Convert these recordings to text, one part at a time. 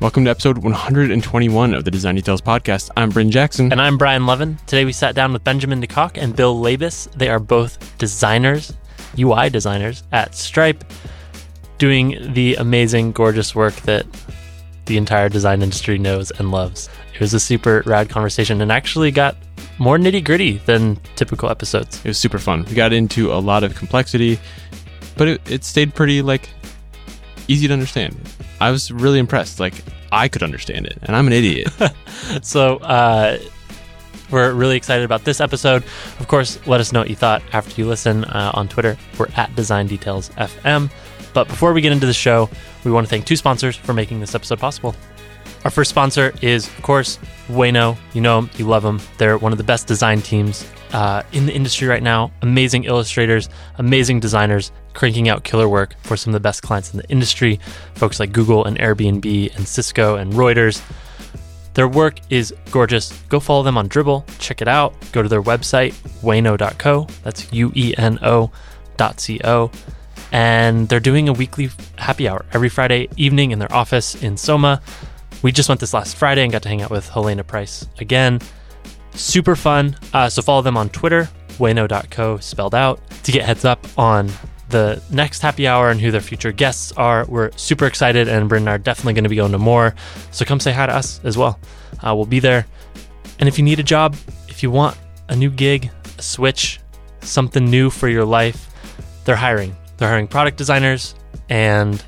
Welcome to episode 121 of the Design Details Podcast. I'm Bryn Jackson. And I'm Brian Lovin. Today we sat down with Benjamin DeCock and Bill Labus. They are both designers, UI designers at Stripe, doing the amazing, gorgeous work that the entire design industry knows and loves. It was a super rad conversation and actually got more nitty gritty than typical episodes. It was super fun. We got into a lot of complexity, but it, it stayed pretty like easy to understand. I was really impressed. Like I could understand it, and I'm an idiot. so uh, we're really excited about this episode. Of course, let us know what you thought after you listen uh, on Twitter. We're at Design Details FM. But before we get into the show, we want to thank two sponsors for making this episode possible. Our first sponsor is, of course, Ueno. You know them, you love them. They're one of the best design teams uh, in the industry right now. Amazing illustrators, amazing designers, cranking out killer work for some of the best clients in the industry. Folks like Google and Airbnb and Cisco and Reuters. Their work is gorgeous. Go follow them on Dribbble. Check it out. Go to their website, ueno.co. That's U E N O dot C O. And they're doing a weekly happy hour every Friday evening in their office in Soma. We just went this last Friday and got to hang out with Helena Price again. Super fun. Uh, so follow them on Twitter, ueno.co spelled out, to get heads up on the next happy hour and who their future guests are. We're super excited, and Bryn are definitely going to be going to more. So come say hi to us as well. Uh, we'll be there. And if you need a job, if you want a new gig, a switch, something new for your life, they're hiring. They're hiring product designers and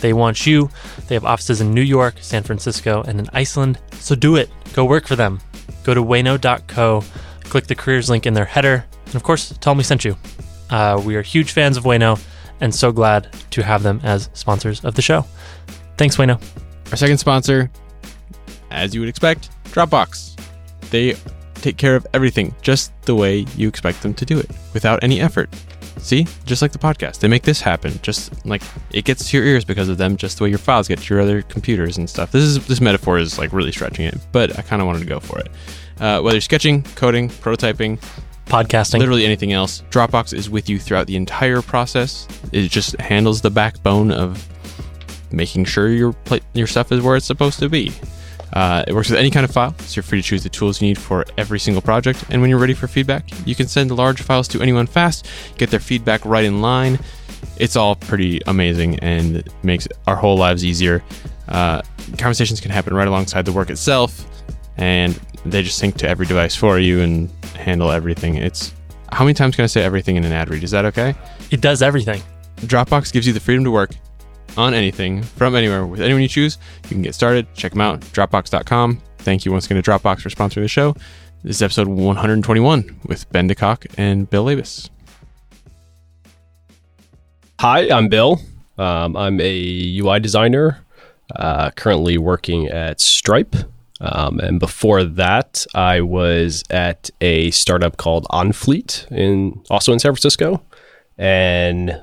they want you. They have offices in New York, San Francisco, and in Iceland. So do it. Go work for them. Go to ueno.co, click the careers link in their header, and of course, tell them we sent you. Uh, we are huge fans of Ueno and so glad to have them as sponsors of the show. Thanks, Ueno. Our second sponsor, as you would expect, Dropbox. They take care of everything just the way you expect them to do it without any effort. See, just like the podcast, they make this happen. Just like it gets to your ears because of them, just the way your files get to your other computers and stuff. This is this metaphor is like really stretching it, but I kind of wanted to go for it. Uh, whether you're sketching, coding, prototyping, Podcasting. literally anything else, Dropbox is with you throughout the entire process. It just handles the backbone of making sure your pla- your stuff is where it's supposed to be. Uh, it works with any kind of file, so you're free to choose the tools you need for every single project. And when you're ready for feedback, you can send large files to anyone fast, get their feedback right in line. It's all pretty amazing and makes our whole lives easier. Uh, conversations can happen right alongside the work itself, and they just sync to every device for you and handle everything. It's how many times can I say everything in an ad read? Is that okay? It does everything. Dropbox gives you the freedom to work on anything from anywhere with anyone you choose. You can get started. Check them out. Dropbox.com. Thank you once again to Dropbox for sponsoring the show. This is episode 121 with Ben DeCock and Bill Labus. Hi, I'm Bill. Um, I'm a UI designer, uh, currently working at Stripe. Um, and before that, I was at a startup called OnFleet in also in San Francisco. And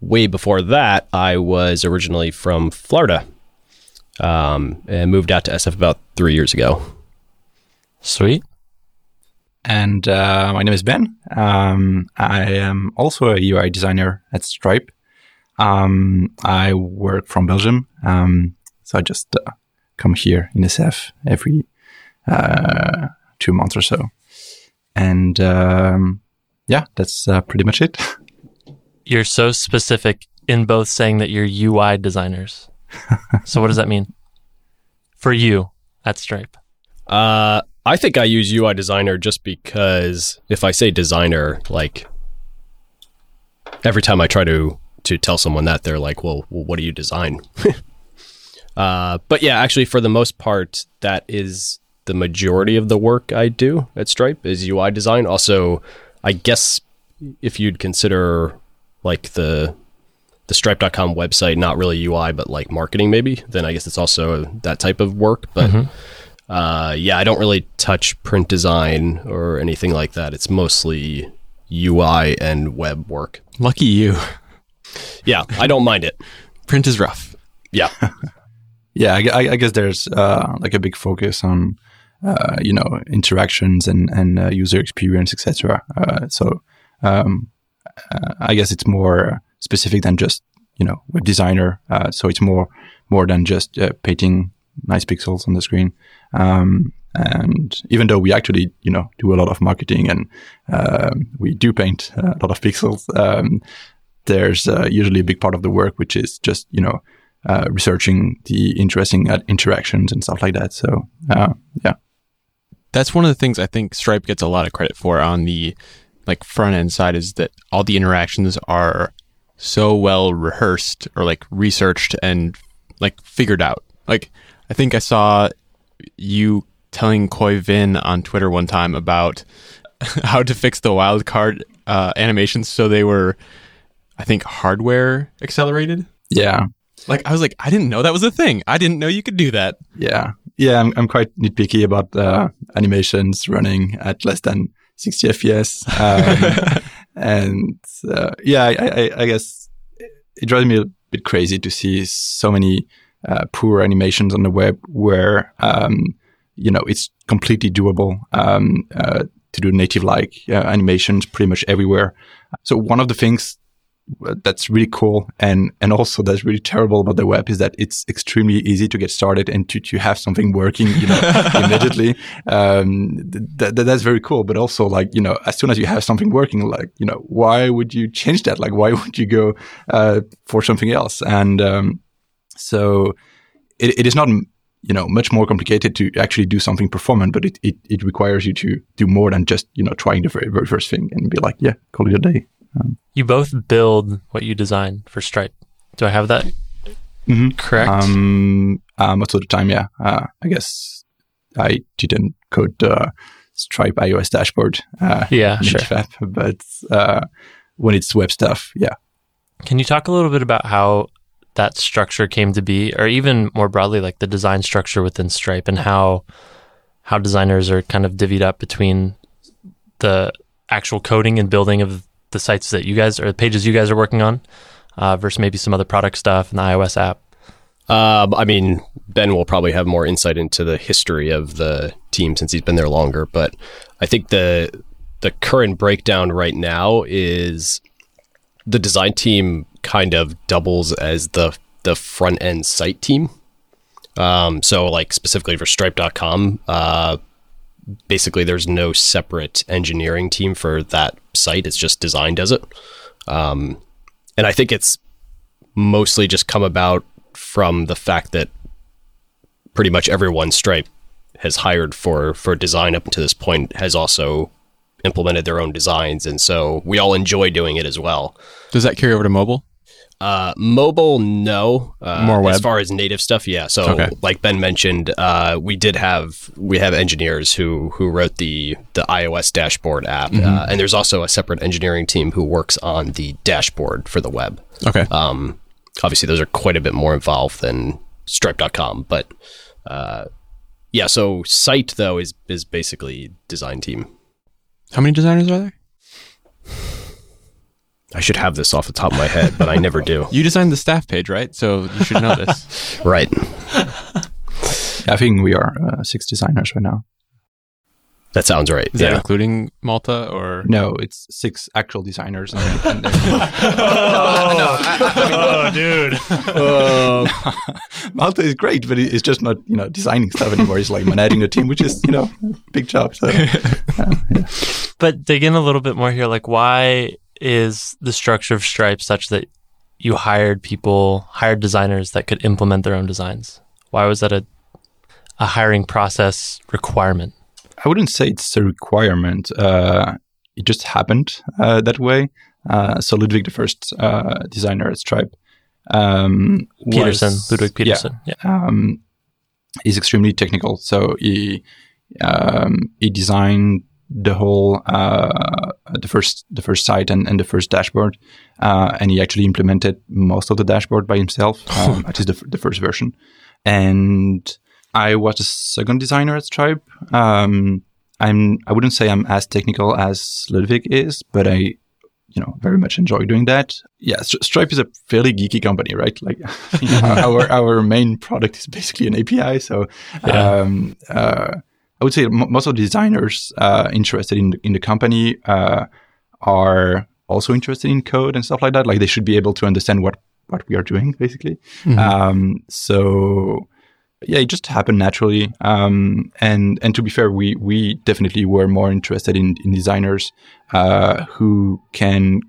way before that, I was originally from Florida um, and moved out to SF about three years ago. Sweet. And uh, my name is Ben. Um, I am also a UI designer at Stripe. Um, I work from Belgium, um, so I just uh, come here in SF every uh, two months or so. And um, yeah, that's uh, pretty much it. You're so specific in both saying that you're UI designers. so what does that mean for you at Stripe? Uh, I think I use UI designer just because if I say designer, like every time I try to to tell someone that, they're like, "Well, well what do you design?" uh, but yeah, actually, for the most part, that is the majority of the work I do at Stripe is UI design. Also, I guess if you'd consider like the the stripe.com website not really UI but like marketing maybe, then I guess it's also that type of work, but Mhm. uh, yeah, I don't really touch print design or anything like that. It's mostly UI and web work. Lucky you. Yeah, I don't mind it. Print is rough. Yeah. yeah, I, I- I guess there's uh, like a big focus on uh, you know interactions and and uh, user experience, etc. Uh, so um, uh, I guess it's more specific than just you know web designer. Uh, so it's more more than just uh, painting nice pixels on the screen. Um, and even though we actually, you know, do a lot of marketing and um, we do paint a lot of pixels, um, there's uh, usually a big part of the work which is just, you know, uh, researching the interesting uh, interactions and stuff like that. So, uh, yeah. That's one of the things I think Stripe gets a lot of credit for on the like front end side is that all the interactions are so well rehearsed or like researched and like figured out. Like I think I saw you telling Khoi Vinh on Twitter one time about how to fix the wildcard uh, animations so they were, I think, hardware accelerated. Yeah. Like I was like, I didn't know that was a thing. I didn't know you could do that. Yeah. Yeah. I'm, I'm quite nitpicky about uh, animations running at less than 60 FPS. Um, and uh, yeah, I, I, I, guess it drives me a bit crazy to see so many uh, poor animations on the web where um, you know it's completely doable um, uh, to do native like uh, animations pretty much everywhere. So one of the things that's really cool. And and also that's really terrible about the web is that it's extremely easy to get started and to, to have something working you know immediately. Um th- th- that's very cool. But also like you know as soon as you have something working like you know why would you change that? Like why would you go uh, for something else? And um so it, it is not you know much more complicated to actually do something performant but it, it, it requires you to do more than just you know trying the very, very first thing and be like yeah call it a day um, you both build what you design for stripe. Do i have that mm-hmm. correct? Um, uh, most of the time yeah. Uh, i guess i didn't code the stripe ios dashboard uh, yeah sure. app, but uh, when it's web stuff yeah. Can you talk a little bit about how that structure came to be, or even more broadly, like the design structure within Stripe and how how designers are kind of divvied up between the actual coding and building of the sites that you guys or the pages you guys are working on uh, versus maybe some other product stuff in the iOS app. Um, I mean, Ben will probably have more insight into the history of the team since he's been there longer, but I think the the current breakdown right now is the design team kind of doubles as the the front end site team. Um, so like specifically for stripe.com, uh, basically there's no separate engineering team for that site. It's just design does it. Um, and I think it's mostly just come about from the fact that pretty much everyone Stripe has hired for for design up until this point has also implemented their own designs, and so we all enjoy doing it as well. Does that carry over to mobile? Uh, mobile, no. Uh, More web? as far as native stuff, yeah. So, Okay. like Ben mentioned, uh, we did have we have engineers who who wrote the the iOS dashboard app, uh, and there's also a separate engineering team who works on the dashboard for the web. Okay. Um, obviously, those are quite a bit more involved than Stripe.com, but uh, yeah. So, site though is is basically design team. How many designers are there? I should have this off the top of my head, but I never do. You designed the staff page, right? So you should know this. Right. I think we are uh, six designers right now. That sounds right. Is that including Malta or? No, it's six actual designers. And, and oh, dude. Malta is great, but it's just not you know designing stuff anymore. It's like managing a team, which is you know big job. So uh, yeah. But dig in a little bit more here. Like, why is the structure of Stripe such that you hired people, hired designers that could implement their own designs? Why was that a a hiring process requirement? I wouldn't say it's a requirement. Uh, it just happened uh, that way. Uh, so Ludwig, the first uh, designer at Stripe, um, Pettersson, was- Ludwig yeah, Pettersson. Yeah. um, he's extremely technical. So he um, he designed the whole uh, the first the first site and, and the first dashboard, uh, and he actually implemented most of the dashboard by himself, um, at least the, the first version. And I was a second designer at Stripe. Um, I'm I wouldn't say I'm as technical as Ludwig is, but I you know very much enjoy doing that. Yeah, Stri- Stripe is a fairly geeky company, right? Like you know, our our main product is basically an API, so um, uh, I would say most of the designers uh, interested in the, in the company uh, are also interested in code and stuff like that. Like they should be able to understand what what we are doing, basically. Um, so yeah, it just happened naturally. Um, and and to be fair, we we definitely were more interested in, in designers uh, who can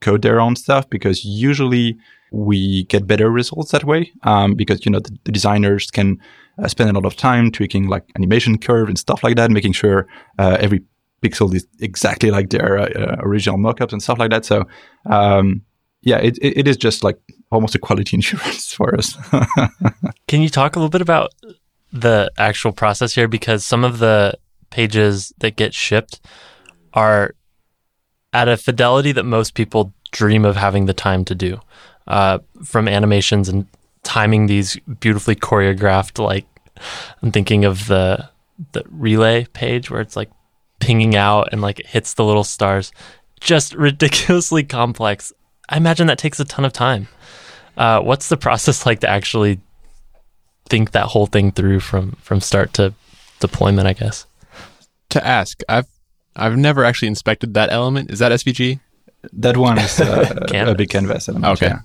code their own stuff because usually we get better results that way. Um, because you know the, the designers can uh, spend a lot of time tweaking like animation curve and stuff like that, making sure uh, every pixel is exactly like their uh, original mockups and stuff like that. So um, yeah, it, it, it is just like almost a quality insurance for us. Can you talk a little bit about the actual process here? Because some of the pages that get shipped are at a fidelity that most people dream of having the time to do. Uh, from animations and timing these beautifully choreographed, like I'm thinking of the the relay page where it's like pinging out and like it hits the little stars. Just ridiculously complex. I imagine that takes a ton of time. Uh, what's the process like to actually think that whole thing through from from start to deployment? I guess. To ask, I've I've never actually inspected that element. Is that SVG? That one is uh, a Canvas. big canvas element. Okay. yeah.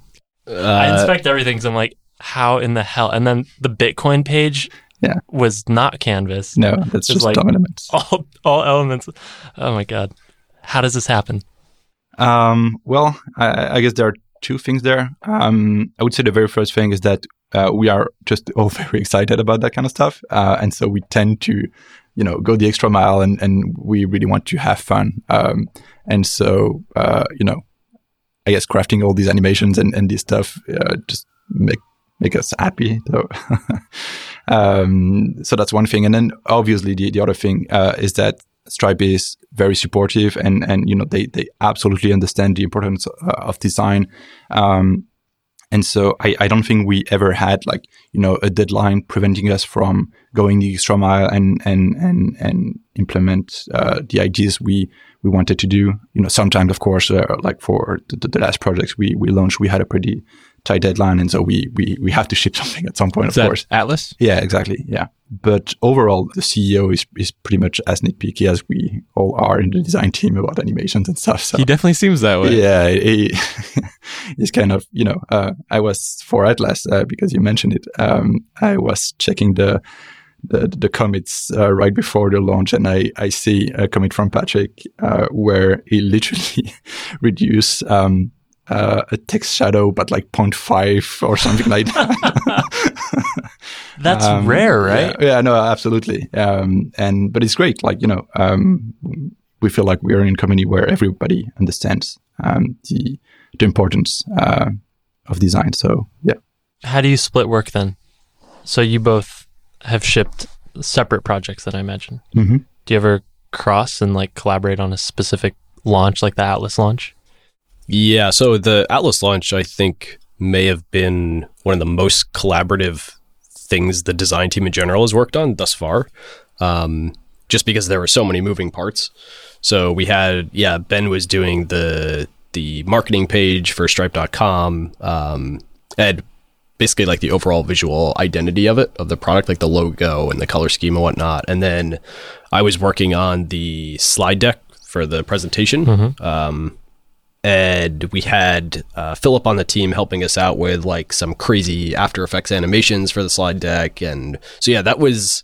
I Uh, inspect everything, so I'm like, how in the hell? And then the Bitcoin page Yeah. was not Canvas. No, that's It's just like- elements. All all elements. Oh my god, how does this happen? Um, well, I, I guess there are two things there. Um, I would say the very first thing is that uh, we are just all very excited about that kind of stuff, uh, and so we tend to, you know, go the extra mile, and, and we really want to have fun. Um, and so, uh, you know, I guess crafting all these animations and, and this stuff uh, just make make us happy. So, um, so that's one thing. And then obviously the, the other thing uh, is that Stripe is very supportive and, and, you know, they, they absolutely understand the importance uh, of design. Um, and so I, I don't think we ever had like, you know, a deadline preventing us from going the extra mile and, and, and, and implement, uh, the ideas we, we wanted to do. You know, sometimes, of course, uh, like for the, the last projects we, we launched, we had a pretty tight deadline. And so we, we, we have to ship something at some point, Is of course. Atlas? Yeah, exactly. Yeah. But overall, the CEO is, is pretty much as nitpicky as we all are in the design team about animations and stuff. So He definitely seems that way. yeah, he, he's kind of, you know, uh, I was for Atlas, uh, because you mentioned it. Um, I was checking the, the, the commits, uh, right before the launch and I, I see a commit from Patrick, uh, where he literally reduced, um, uh, a text shadow, but like 0.5 or something like that. That's Um, rare, right? Yeah, yeah, no, absolutely. Um, and but it's great. Like you know, um, we feel like we are in a company where everybody understands um, the the importance uh, of design. So yeah, How do you split work then? So you both have shipped separate projects, then I imagine. mm-hmm. Do you ever cross and like collaborate on a specific launch, like the Atlas launch? Yeah, so the Atlas launch, I think, may have been one of the most collaborative things the design team in general has worked on thus far, um, just because there were so many moving parts. So we had, yeah, Ben was doing the the marketing page for Stripe.com, um, and basically like the overall visual identity of it, of the product, like the logo and the color scheme and whatnot. And then I was working on the slide deck for the presentation. Um, and we had uh, Philip on the team helping us out with like some crazy After Effects animations for the slide deck, and so yeah, that was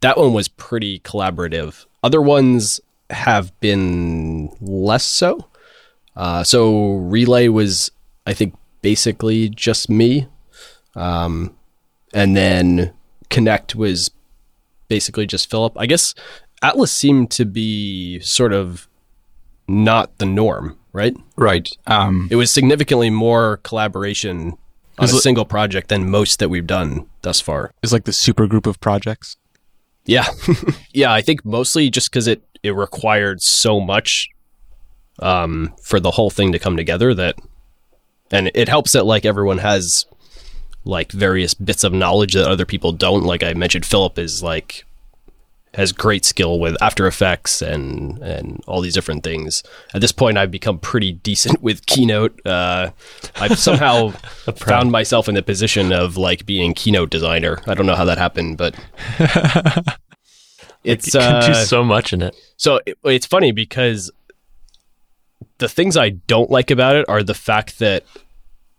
that one was pretty collaborative. Other ones have been less so. Uh, so Relay was, I think, basically just me, um, and then Connect was basically just Philip. I guess Atlas seemed to be sort of not the norm, right? right. Um, It was significantly more collaboration on a single project than most that we've done thus far. It's like the super group of projects. Yeah. yeah, I think mostly just because it, it required so much um, for the whole thing to come together that, and it helps that like everyone has like various bits of knowledge that other people don't. Like I mentioned, Philip is like, has great skill with After Effects and and all these different things. At this point, I've become pretty decent with Keynote. Uh, I've somehow found myself in the position of like being Keynote designer. I don't know how that happened, but it's do uh, so much in it. so it, it's funny because the things I don't like about it are the fact that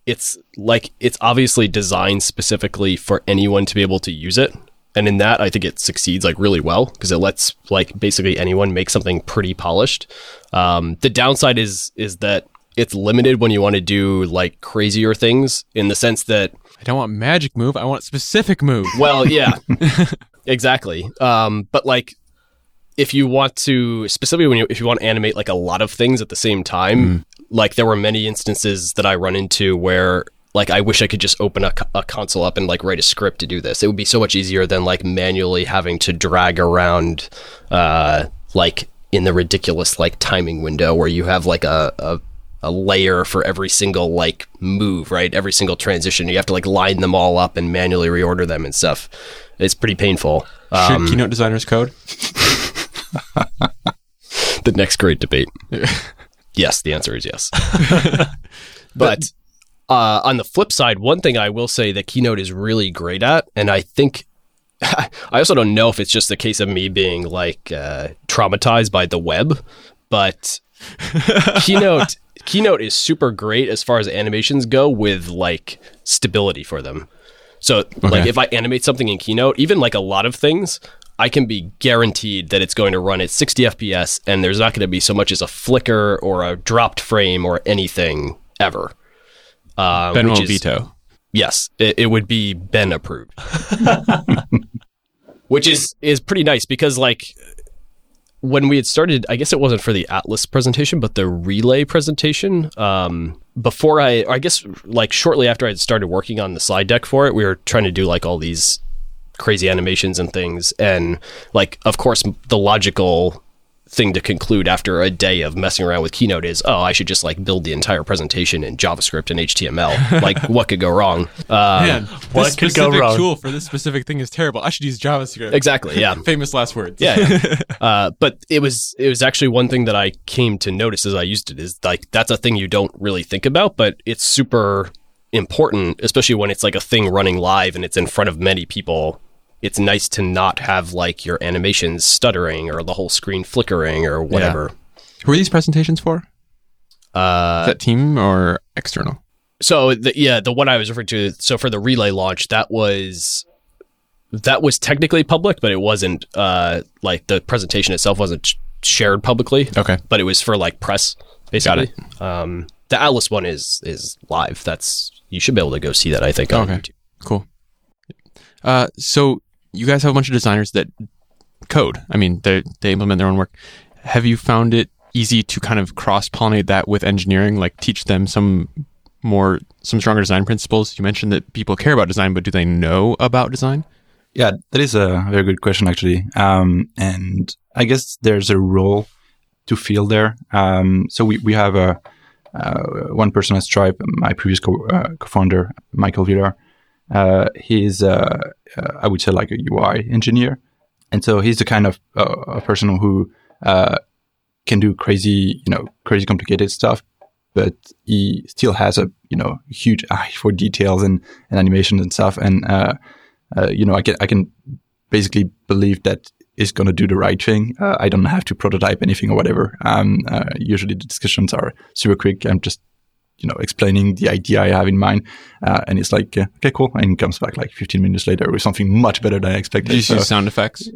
it's like it's obviously designed specifically for anyone to be able to use it. And in that, I think it succeeds like really well because it lets like basically anyone make something pretty polished. Um, the downside is is that it's limited when you want to do like crazier things in the sense that I don't want magic move. I want specific move. well, yeah, exactly. Um, but like, if you want to specifically when you if you want to animate like a lot of things at the same time, like there were many instances that I run into where like I wish I could just open a, a console up and like write a script to do this. It would be so much easier than like manually having to drag around, uh, like in the ridiculous like timing window where you have like a, a a layer for every single like move, right? Every single transition. You have to like line them all up and manually reorder them and stuff. It's pretty painful. Should Um, Keynote designers code? the next great debate. yes, the answer is yes. but uh, on the flip side, one thing I will say that Keynote is really great at, and I think I also don't know if it's just a case of me being like uh, traumatized by the web, but Keynote Keynote is super great as far as animations go with like stability for them. So like if I animate something in Keynote, even like a lot of things, I can be guaranteed that it's going to run at 60 FPS and there's not going to be so much as a flicker or a dropped frame or anything ever. Uh, Ben which won't is- veto. Yes, it, it would be Ben approved. Which is is pretty nice because like when we had started, I guess it wasn't for the Atlas presentation, but the relay presentation. Um, before I, I guess like shortly after I had started working on the slide deck for it, we were trying to do like all these crazy animations and things, and like of course the logical thing to conclude after a day of messing around with Keynote is, oh, I should just like build the entire presentation in JavaScript and HTML. like, what could go wrong? Um, Man, what this could go specific wrong? tool for this specific thing is terrible. I should use JavaScript. exactly. Yeah. Famous last words. Yeah, yeah. uh, but it was it was actually one thing that I came to notice as I used it is like that's a thing you don't really think about, but it's super important, especially when it's like a thing running live and it's in front of many people. It's nice to not have like your animations stuttering or the whole screen flickering or whatever. Who are these presentations for? Uh, that team or external? So the, yeah, the one I was referring to. So for the relay launch, that was that was technically public, but it wasn't uh, like the presentation itself wasn't shared publicly. Okay. but it was for like press, basically. Um, the Atlas one is is live. That's you should be able to go see that. I think. On Okay. YouTube. Cool. Uh, so you guys have a bunch of designers that code. I mean, they they implement their own work. Have you found it easy to kind of cross pollinate that with engineering? Like teach them some more some stronger design principles. You mentioned that people care about design, but do they know about design? Yeah, that is a very good question, actually. Um, and I guess there's a role to fill there. Um, so we, we have a uh, one person at Stripe, my previous co- uh, co-founder, Michael Villar. Uh, he's, uh, uh, I would say, like a UI engineer, and so he's the kind of uh, a person who uh, can do crazy, you know, crazy complicated stuff, but he still has a you know huge eye for details and, and animations and stuff, and you know, I can I can basically believe that is going to do the right thing. Uh, I don't have to prototype anything or whatever. Um, uh, usually the discussions are super quick. I'm just you know explaining the idea I have in mind, uh, and it's like uh, okay, cool, and he comes back like 15 minutes later with something much better than I expected. Did you So, use sound effects?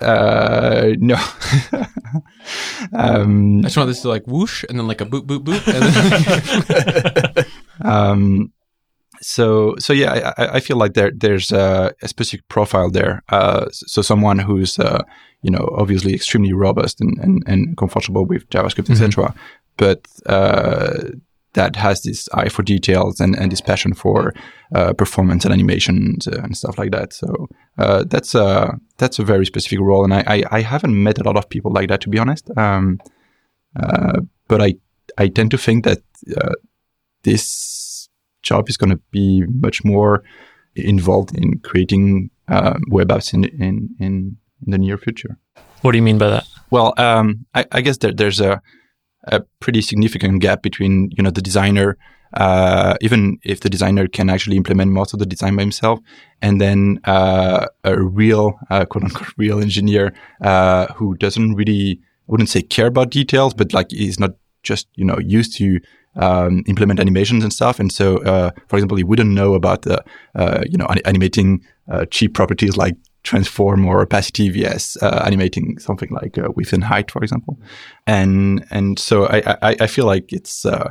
uh, no. um, I just want this to like whoosh and then like a boop boop boop. And then Um, so so yeah, I, I- I feel like there there's a, a specific profile there. Uh, so someone who's uh, you know obviously extremely robust and, and, and comfortable with JavaScript, etc. But uh, that has this eye for details and, and this passion for uh, performance and animations uh, and stuff like that. So uh, that's a that's a very specific role, and I, I, I haven't met a lot of people like that to be honest. Um, uh, but I I tend to think that uh, this job is going to be much more involved in creating uh, web apps in, in in the near future. What do you mean by that? Well, um, I, I guess there, there's a a pretty significant gap between you know the designer, uh, even if the designer can actually implement most of the design by himself, and then uh, a real uh, quote unquote real engineer uh, who doesn't really wouldn't say care about details, but like is not just you know used to um, implement animations and stuff. And so, uh, for example, he wouldn't know about the, uh, you know, an- animating cheap properties like transform or opacity vs uh, animating something like uh, width and height, for example. And and so I I, I feel like it's uh,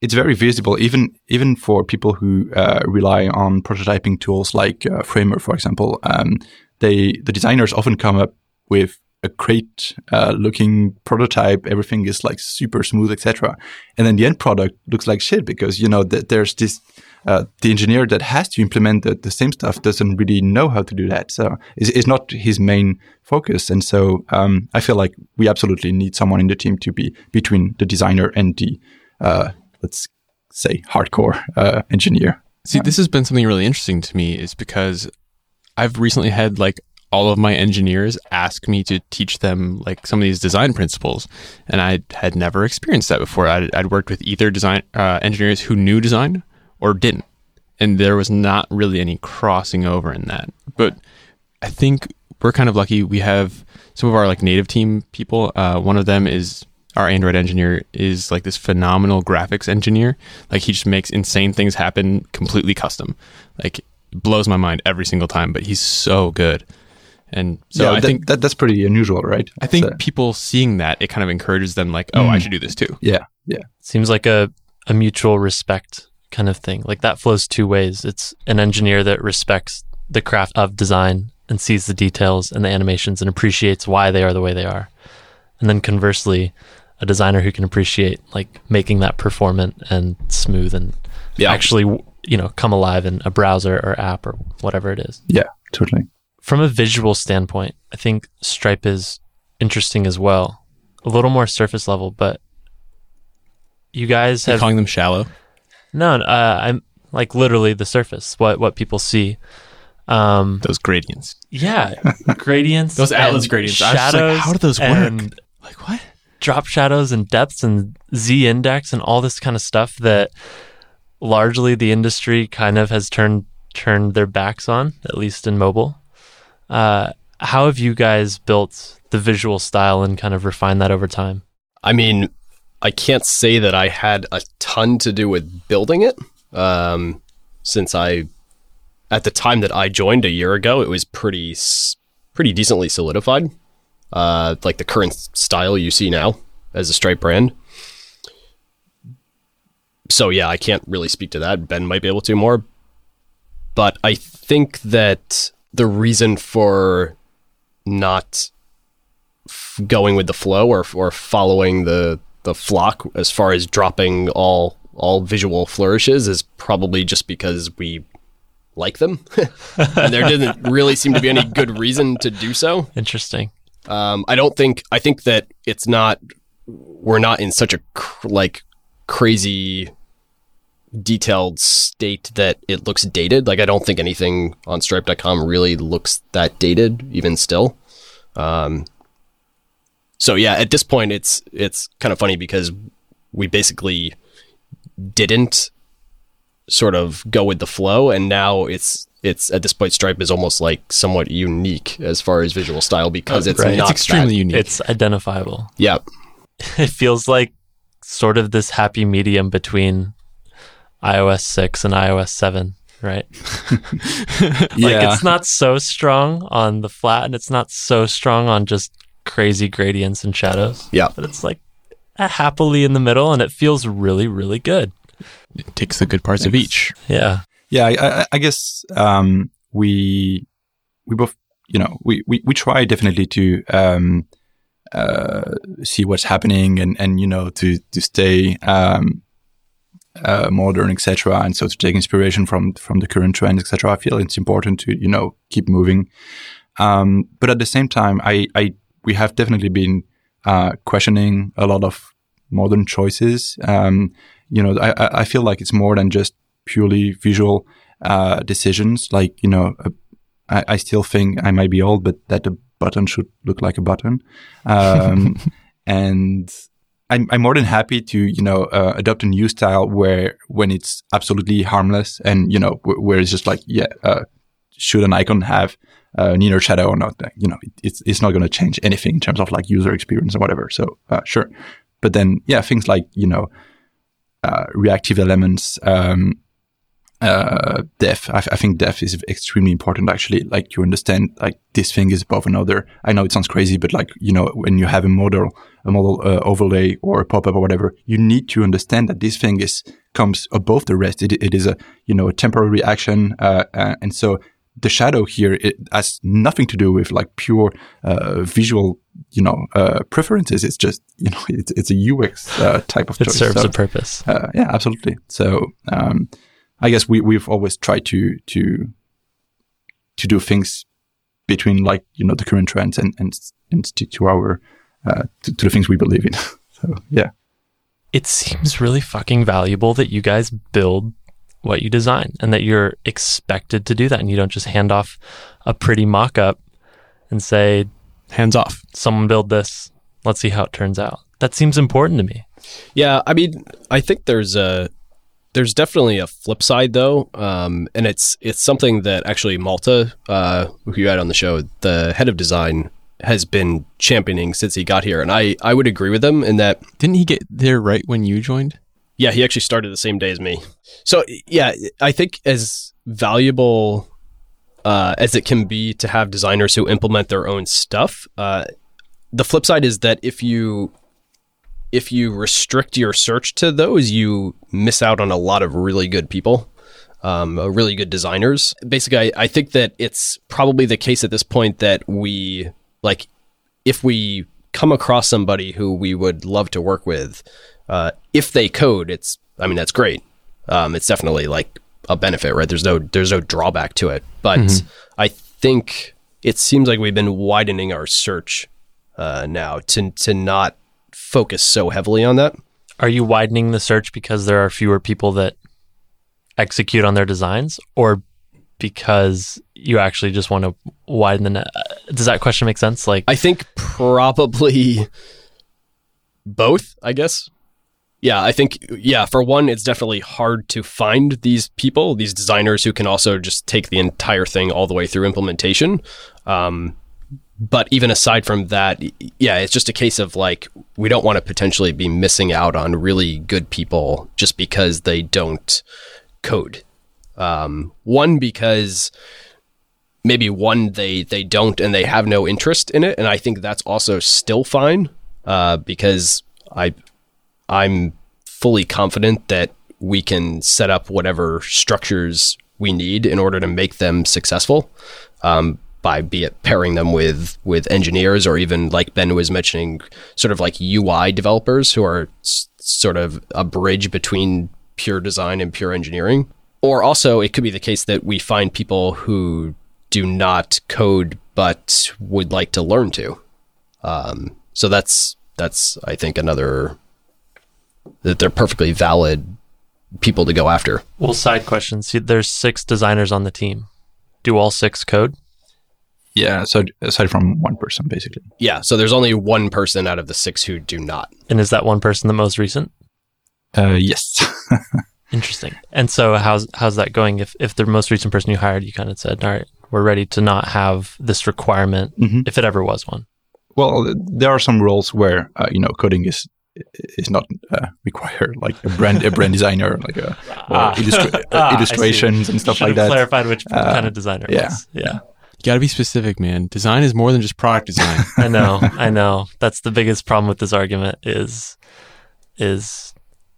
it's very visible even even for people who uh, rely on prototyping tools like uh, Framer, for example. Um, they the designers often come up with a great uh, looking prototype. Everything is like super smooth, etc. And then the end product looks like shit because you know that there's this. Uh, the engineer that has to implement the, the same stuff doesn't really know how to do that. So it's, it's not his main focus. And so um, I feel like we absolutely need someone in the team to be between the designer and the uh, let's say hardcore uh, engineer. See, this has been something really interesting to me is because I've recently had like all of my engineers ask me to teach them like some of these design principles, and I had never experienced that before. I'd, I'd worked with either design uh, engineers who knew design or didn't, and there was not really any crossing over in that. But I think we're kind of lucky. We have some of our like native team people. Uh, one of them is our Android engineer is like this phenomenal graphics engineer. Like he just makes insane things happen completely custom. Like blows my mind every single time, but he's so good. And so yeah, I that, think that that's pretty unusual, right? I think So- people seeing that it kind of encourages them like, oh, I should do this too. yeah, yeah, Seems like a, a mutual respect kind of thing. Like that flows two ways. It's an engineer that respects the craft of design and sees the details and the animations and appreciates why they are the way they are. And then conversely, a designer who can appreciate like making that performant and smooth and Yeah. actually, you know, come alive in a browser or app or whatever it is. yeah, totally. From a visual standpoint, I think Stripe is interesting as well. A little more surface level, but you guys You're have calling them shallow. No, uh, I'm like literally the surface, what what people see. Um, Those gradients. yeah, gradients, Those atlas gradients. Was like, shadows, how do those work? Like what? Drop shadows and depths and Z index and all this kind of stuff that largely the industry kind of has turned turned their backs on, at least in mobile. Uh, how have you guys built the visual style and kind of refined that over time? I mean, I can't say that I had a ton to do with building it, um, since I, at the time that I joined a year ago, it was pretty, pretty decently solidified. Uh, like the current style you see now as a Stripe brand. So yeah, I can't really speak to that. Ben might be able to more, but I think that the reason for not going with the flow or or following the the flock as far as dropping all all visual flourishes is probably just because we like them. And there didn't really seem to be any good reason to do so. Interesting. um, i don't think i think that it's not we're not in such a cr- like crazy detailed state that it looks dated. Like i don't think anything on stripe.com really looks that dated even still. Um, so yeah, at this point, it's it's kind of funny because we basically didn't sort of go with the flow, and now it's it's at this point, Stripe is almost like somewhat unique as far as visual style because uh, it's right. not It's extremely that- unique. It's identifiable. Yeah, it feels like sort of this happy medium between iOS 6 and iOS 7, right? Like yeah, it's not so strong on the flat and it's not so strong on just crazy gradients and shadows, yeah. but it's like happily in the middle and it feels really, really good. it takes the good parts of each. Yeah. yeah. I, I, I guess um, we we both, you know, we we, we try definitely to um, uh, see what's happening and and you know to to stay um, uh, modern, etc. And so to take inspiration from from the current trends, etc. I feel it's important to you know keep moving. Um, but at the same time, I, I we have definitely been uh, questioning a lot of modern choices. Um, you know, I, I- feel like it's more than just purely visual uh, decisions. Like you know, uh, I, I still think I might be old, but that the button should look like a button. Um, and I'm, I'm more than happy to you know uh, adopt a new style where when it's absolutely harmless and you know wh- where it's just like yeah uh, should an icon have uh, inner shadow or not you know it's it's not going to change anything in terms of like user experience or whatever so uh, sure but then yeah things like you know uh, reactive elements, um, uh, depth. I, I think depth is extremely important. Actually, like you understand, like this thing is above another. I know it sounds crazy, but like you know, when you have a model, a model uh, overlay or a pop up or whatever, you need to understand that this thing is comes above the rest. It, it is a you know a temporary action. uh, uh, and so the shadow here it has nothing to do with like pure uh, visual you know uh, preferences. It's just you know it's, it's a UX uh, type of It choice. serves So, a purpose. uh, yeah, absolutely. So um, I guess we we've always tried to to to do things between like you know the current trends and and, and stick to our uh, to, to the things we believe in. so yeah. It seems really fucking valuable that you guys build what you design and that you're expected to do that and you don't just hand off a pretty mock up and say, Hands off. someone build this, let's see how it turns out. That seems important to me. Yeah, I mean, I think there's a there's definitely a flip side though, um, and it's it's something that actually Malta, uh, who you had on the show, the head of design, has been championing since he got here, and I I would agree with him in that. Didn't he get there right when you joined? Yeah, he actually started the same day as me. So yeah, I think as valuable uh, as it can be to have designers who implement their own stuff, uh, the flip side is that if you if you restrict your search to those, you miss out on a lot of really good people, um, uh, really good designers. Basically, I, I think that it's probably the case at this point that we like if we come across somebody who we would love to work with, uh, if they code, it's I mean that's great. Um, it's definitely like a benefit, right? There's no there's no drawback to it, but I think it seems like we've been widening our search uh, now to to not focus so heavily on that. Are you widening the search because there are fewer people that execute on their designs or because you actually just want to widen the net? Uh, Does that question make sense? Like, I think probably both, I guess. Yeah, I think yeah, for one it's definitely hard to find these people, these designers who can also just take the entire thing all the way through implementation. Um, but even aside from that, yeah, it's just a case of like we don't want to potentially be missing out on really good people just because they don't code. Um, one because maybe one they they don't and they have no interest in it and i think that's also still fine uh, because i i'm fully confident that we can set up whatever structures we need in order to make them successful um, by be it pairing them with with engineers or even like ben was mentioning sort of like ui developers who are s- sort of a bridge between pure design and pure engineering or also it could be the case that we find people who do not code but would like to learn to. Um, so that's that's I think another that they're perfectly valid people to go after. well, side questions. See, There's six designers on the team. Do all six code? Yeah. So aside from one person, basically. Yeah, so there's only one person out of the six who do not. And is that one person the most recent? Uh, yes. Interesting. And so how's how's that going? If if the most recent person you hired, you kind of said, all right, we're ready to not have this requirement, Mhm. if it ever was one. Well, there are some roles where uh, you know coding is is not uh, required, like a brand a brand designer, like a Ah. illustra- uh, Ah, illustrations and stuff like that. Clarified which Uh, kind of designer. yeah. was. yeah. You got to be specific, man. Design is more than just product design. I know, I know. That's the biggest problem with this argument is is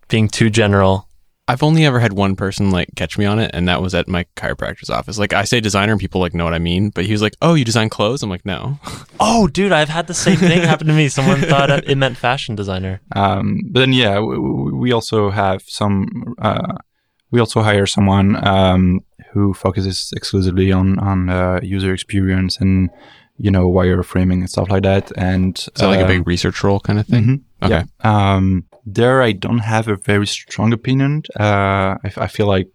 being too general. I've only ever had one person like catch me on it, and that was at my chiropractor's office. Like I say designer, and people like know what I mean, but he was like, "Oh, you design clothes?" I'm like, "No." Oh, dude, I've had the same thing happen to me. Someone thought it meant fashion designer. Um, but then, yeah, we, we also have some. Uh, we also hire someone um, who focuses exclusively on on uh, user experience and you know wireframing and stuff like that. And Is that like a um, big research role kind of thing? Mhm. Okay. Yeah. Um, there, I don't have a very strong opinion. Uh, I, I feel like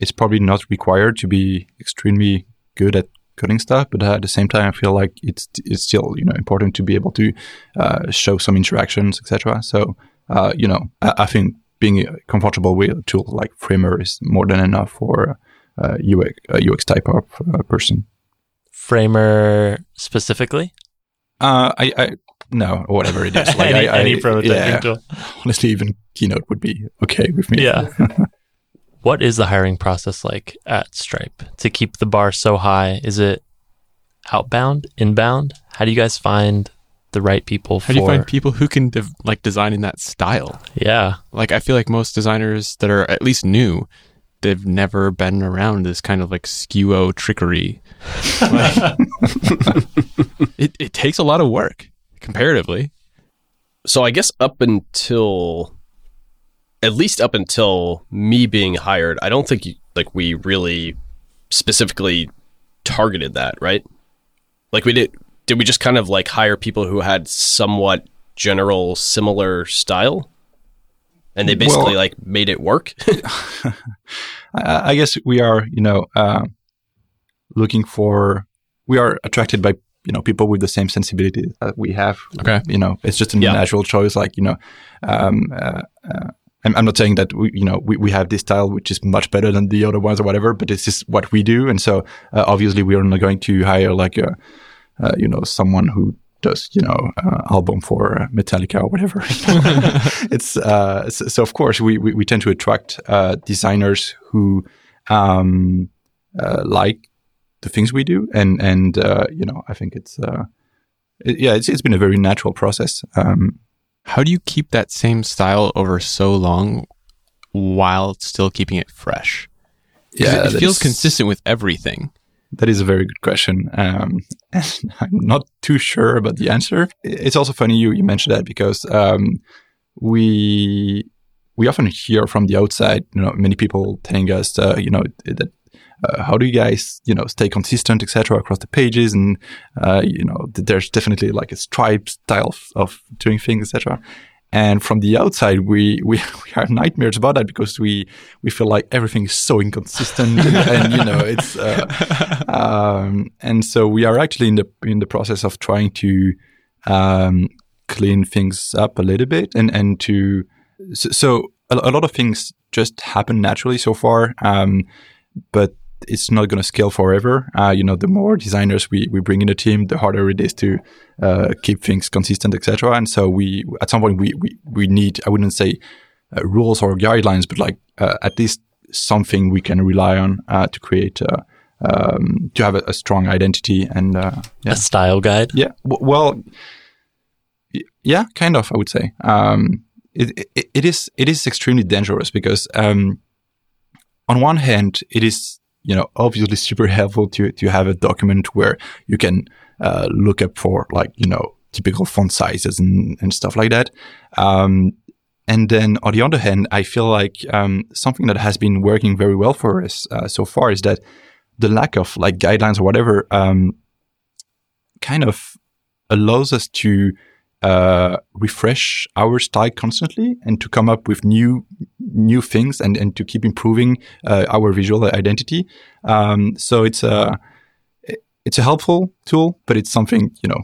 it's probably not required to be extremely good at coding stuff, but at the same time, I feel like it's it's still you know important to be able to uh, show some interactions, etc. So uh, you know, I, I think being comfortable with a tool like Framer is more than enough for a UX, a UX type of uh, person. Framer specifically? Uh, I, I no, or whatever it is. Like any, I, I, any prototyping yeah, tool. honestly, even Keynote would be okay with me. Yeah. what is the hiring process like at Stripe to keep the bar so high? Is it outbound, inbound? How do you guys find the right people How for do you find people who can de- like design in that style? Yeah. Like I feel like most designers that are at least new, they've never been around this kind of like skewo trickery. Like, it it takes a lot of work comparatively. So I guess up until at least up until me being hired, I don't think you, like we really specifically targeted that, right? Like we did did we just kind of like hire people who had somewhat general similar style? And they basically Well- like made it work? I, I guess we are, you know, uh, looking for. We are attracted by you know people with the same sensibility that we have. Okay. You know, it's just a Yeah. natural choice. Like you know, um, uh, uh, I'm, I'm not saying that we, you know, we, we have this style which is much better than the other ones or whatever, but this is what we do, and so uh, obviously we are not going to hire like a, uh, you know, someone who does you know uh, album for Metallica or whatever. it's uh, so, so of course we, we, we tend to attract uh, designers who um, uh, like the things we do, and and uh, you know I think it's uh, it, yeah it's it's been a very natural process. Um, How do you keep that same style over so long while still keeping it fresh? yeah, it, it feels is- consistent with everything. That is a very good question. Um, and I'm not too sure about the answer. It's also funny you, you mentioned that because um, we we often hear from the outside, you know, many people telling us, uh, you know, that uh, how do you guys, you know, stay consistent, etc., across the pages, and uh, you know, th- there's definitely like a stripe style of, of doing things, etc. And from the outside, we, we we have nightmares about that because we we feel like everything is so inconsistent, and, and you know, it's uh, um, and so we are actually in the in the process of trying to um, clean things up a little bit and and to so, so a, a lot of things just happen naturally so far, um, but it's not going to scale forever. Uh, you know, the more designers we, we bring in the team, the harder it is to uh, keep things consistent, etc. And so we, at some point, we we, we need I wouldn't say uh, rules or guidelines, but like uh, at least something we can rely on uh, to create uh, um, to have a, a strong identity and uh, yeah. A style guide. Yeah. W- well, y- yeah, kind of. I would say um, it, it it is it is extremely dangerous because um, on one hand, it is you know obviously super helpful to to have a document where you can uh, look up for like you know typical font sizes and and stuff like that. Um, and then on the other hand, I feel like um, something that has been working very well for us uh, so far is that the lack of like guidelines or whatever um, kind of allows us to uh, refresh our style constantly and to come up with new new things and, and to keep improving uh, our visual identity. Um, so it's a it's a helpful tool, but it's something you know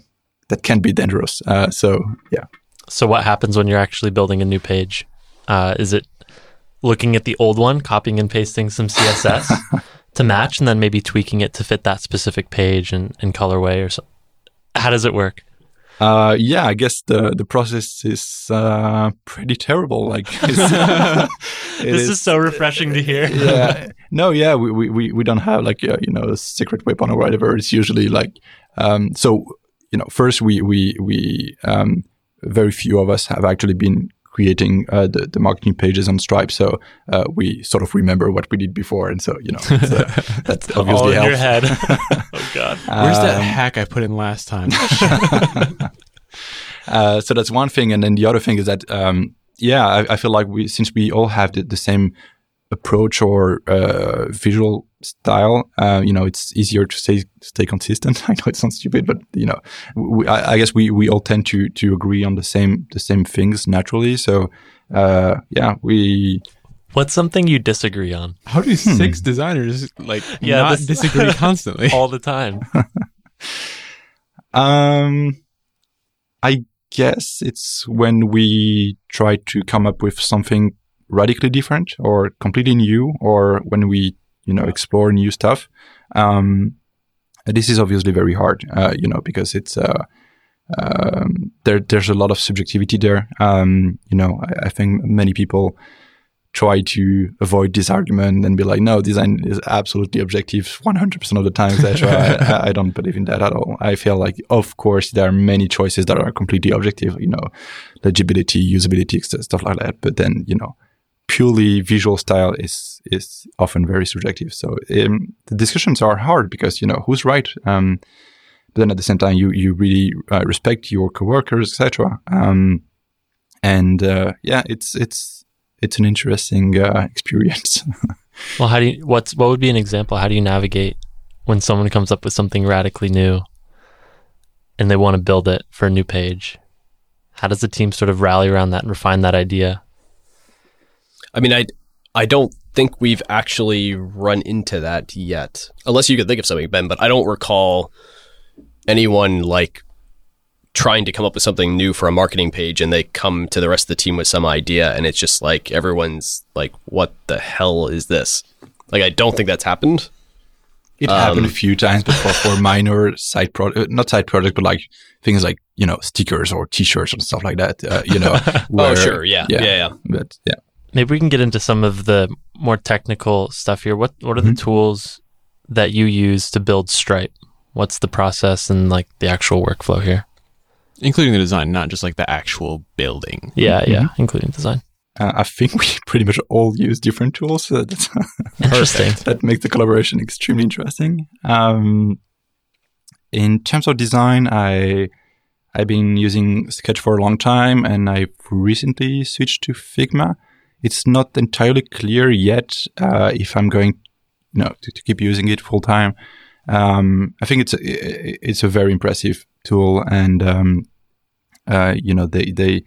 that can be dangerous. Uh, so yeah. So what happens when you're actually building a new page? Uh, is it looking at the old one, copying and pasting some CSS to match, and then maybe tweaking it to fit that specific page and, and colorway or something? How does it work? Uh, yeah, I guess the the process is uh, pretty terrible. Like this is, so refreshing to hear. yeah. No, yeah, we, we- we, we don't have like, uh, you know, a secret weapon or whatever. It's usually like, um, so, you know, first we, we, we, um, very few of us have actually been creating uh, the, the marketing pages on Stripe. So uh, we sort of remember what we did before. And so, you know, it's, uh, that All obviously in your helps. head. oh God. Where's that Um, hack I put in last time? Uh, so that's one thing, and then the other thing is that um, yeah, I, I feel like we since we all have the, the same approach or uh, visual style, uh, you know, it's easier to stay stay consistent. I know it sounds stupid, but you know, we, I, I guess we, we all tend to to agree on the same the same things naturally. So uh, yeah, we What's something you disagree on How do six designers like Yeah, not this- disagree constantly? all the time? Um, I guess it's when we try to come up with something radically different or completely new, or when we, you know, explore new stuff. Um, this is obviously very hard, uh, you know, because it's, uh, um, there there's a lot of subjectivity there. Um, you know, I, I think many people try to avoid this argument and be like, no, design is absolutely objective 100% of the time, etc. I, I don't believe in that at all. I feel like, of course, there are many choices that are completely objective, you know, legibility, usability, stuff like that. But then, you know, purely visual style is is often very subjective. So um, the discussions are hard because you know who's right. Um, but then at the same time, you you really uh, respect your coworkers, etc. Um, and uh, yeah, it's it's it's an interesting uh, experience. well, how do you what's what would be an example? How do you navigate when someone comes up with something radically new and they want to build it for a new page? How does the team sort of rally around that and refine that idea? I mean, I I don't think we've actually run into that yet, unless you could think of something, Ben. But I don't recall anyone like trying to come up with something new for a marketing page and they come to the rest of the team with some idea and it's just like everyone's like what the hell is this? Like i don't think that's happened. It um, happened a few times before for minor side project not side project but like things like you know stickers or t-shirts and stuff like that uh, you know where, oh sure. Yeah. yeah. Yeah yeah. But yeah maybe we can get into some of the more technical stuff here what what are mm-hmm. the tools that you use to build stripe what's the process and like the actual workflow here including the design, not just like the actual building. Yeah, mm-hmm. yeah, including design. Uh, I think we pretty much all use different tools. So that's interesting. that makes the collaboration extremely interesting. Um, in terms of design, I I've been using Sketch for a long time, and I've recently switched to Figma. It's not entirely clear yet uh, if I'm going, you know, to, to keep using it full time. Um, I think it's a, it's a very impressive tool, and um, uh, you know they they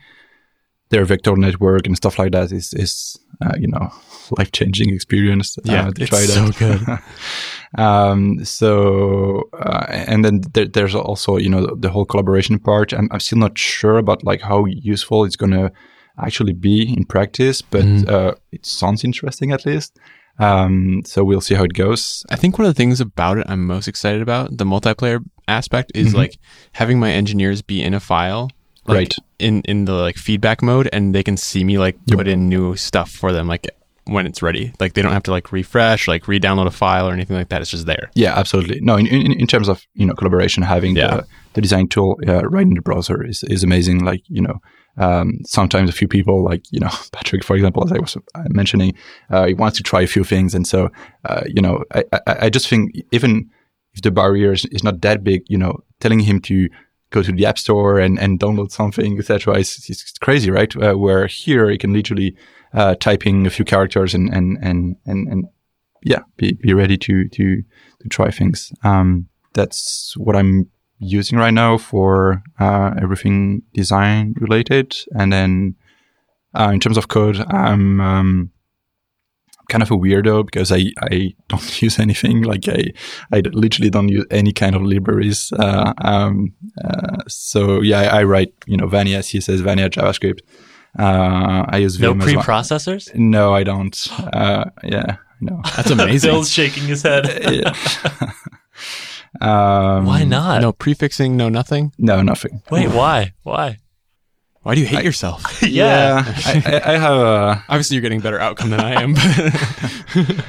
their vector network and stuff like that is is uh, you know life changing experience. Uh, yeah, to it's so good. um, so uh, and then there, there's also you know the whole collaboration part. I'm, I'm still not sure about like how useful it's going to actually be in practice, but mm. it sounds interesting at least. Um, so we'll see how it goes. I think one of the things about it I'm most excited about, the multiplayer aspect, is mm-hmm. like having my engineers be in a file. Like, right. In in the like feedback mode and they can see me like yep. put in new stuff for them like when it's ready. Like they don't have to like refresh, like re-download a file or anything like that. It's just there. Yeah, absolutely. No, in, in, in terms of you know collaboration, having yeah. the, the design tool uh, right in the browser is, is amazing. Like you know, um, sometimes a few people, like you know Patrick, for example, as I was uh, mentioning, uh, he wants to try a few things, and so uh, you know I, I, I, just think even if the barrier is, is, not that big, you know, telling him to go to the app store and, and download something, etc., is, is crazy, right? Uh, where here he can literally uh, type in a few characters and and and and, and yeah, be, be ready to to to try things. Um, that's what I'm using right now for uh, everything design related. And then uh, in terms of code, I'm um, kind of a weirdo because I, I don't use anything. Like I, I literally don't use any kind of libraries. Uh, um, uh, so yeah, I, I, write, you know, Vanilla CSS, Vanilla JavaScript. Uh, I use no preprocessors. Well. No, I don't. Uh, yeah, no. That's amazing. Bill's shaking his head. yeah. Um, why not? No prefixing, no nothing? No, nothing. Wait, why? Why? Why do you hate I, yourself? yeah. yeah I, I, have a. Obviously, you're getting better outcome than I am.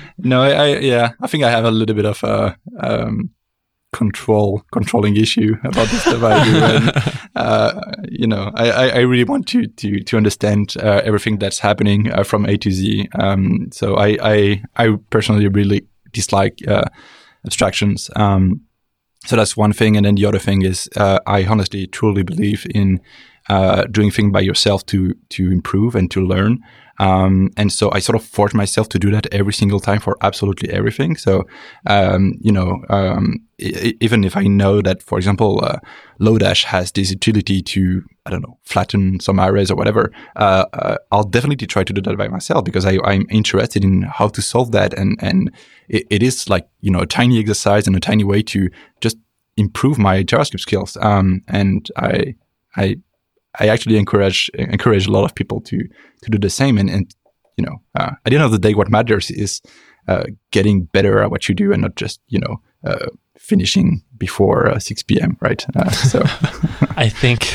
no, I, yeah, I think I have a little bit of a um, control controlling issue about the stuff I do. And, uh, you know, I, I really want to to to understand uh, everything that's happening uh, from A to Z. Um, so I, I I personally really dislike uh, abstractions. Um, so that's one thing. And then the other thing is, uh, I honestly truly believe in uh, doing things by yourself to to improve and to learn. Um, and so I sort of force myself to do that every single time for absolutely everything. So, um, you know, um, I- even if I know that, for example, uh, Lodash has this utility to, I don't know, flatten some arrays or whatever, uh, uh, I'll definitely try to do that by myself because I, am interested in how to solve that. And, and it, it is like, you know, a tiny exercise and a tiny way to just improve my JavaScript skills. Um, and I, I, I actually encourage encourage a lot of people to to do the same. And, and you know, uh, at the end of the day, what matters is uh, getting better at what you do, and not just you know uh, finishing before uh, 6 p.m. Right? Uh, so I think,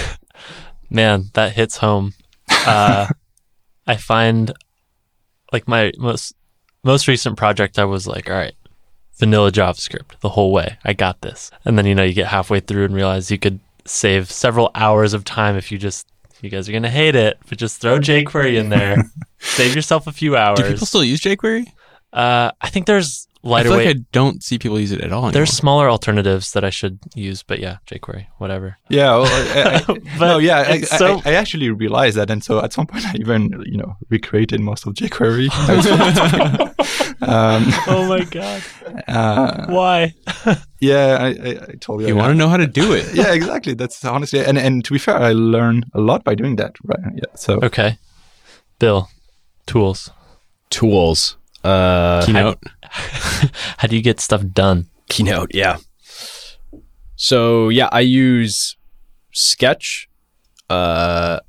man, that hits home. Uh, I find like my most most recent project, I was like, all right, vanilla JavaScript the whole way. I got this. And then you know you get halfway through and realize you could save several hours of time if you just you guys are gonna hate it, but just throw jQuery in there, save yourself a few hours. Do people still use jQuery? uh, I think there's I lighter feel like. I don't see people use it at all. Anymore. there's smaller alternatives that I should use, but yeah, jQuery, whatever. yeah, well, I, I, But no, yeah, I, so- I, I actually realized that, and so at some point I even you know recreated most of jQuery. um, oh my god, uh, why? yeah, I, I, I told you. you I- want to know how to do it. yeah, exactly. That's honestly, and and to be fair, I learn a lot by doing that. Right? Yeah. So Okay, Bill, tools. Tools. Uh, Keynote. How do you get stuff done? Keynote, yeah. So yeah, I use Sketch uh,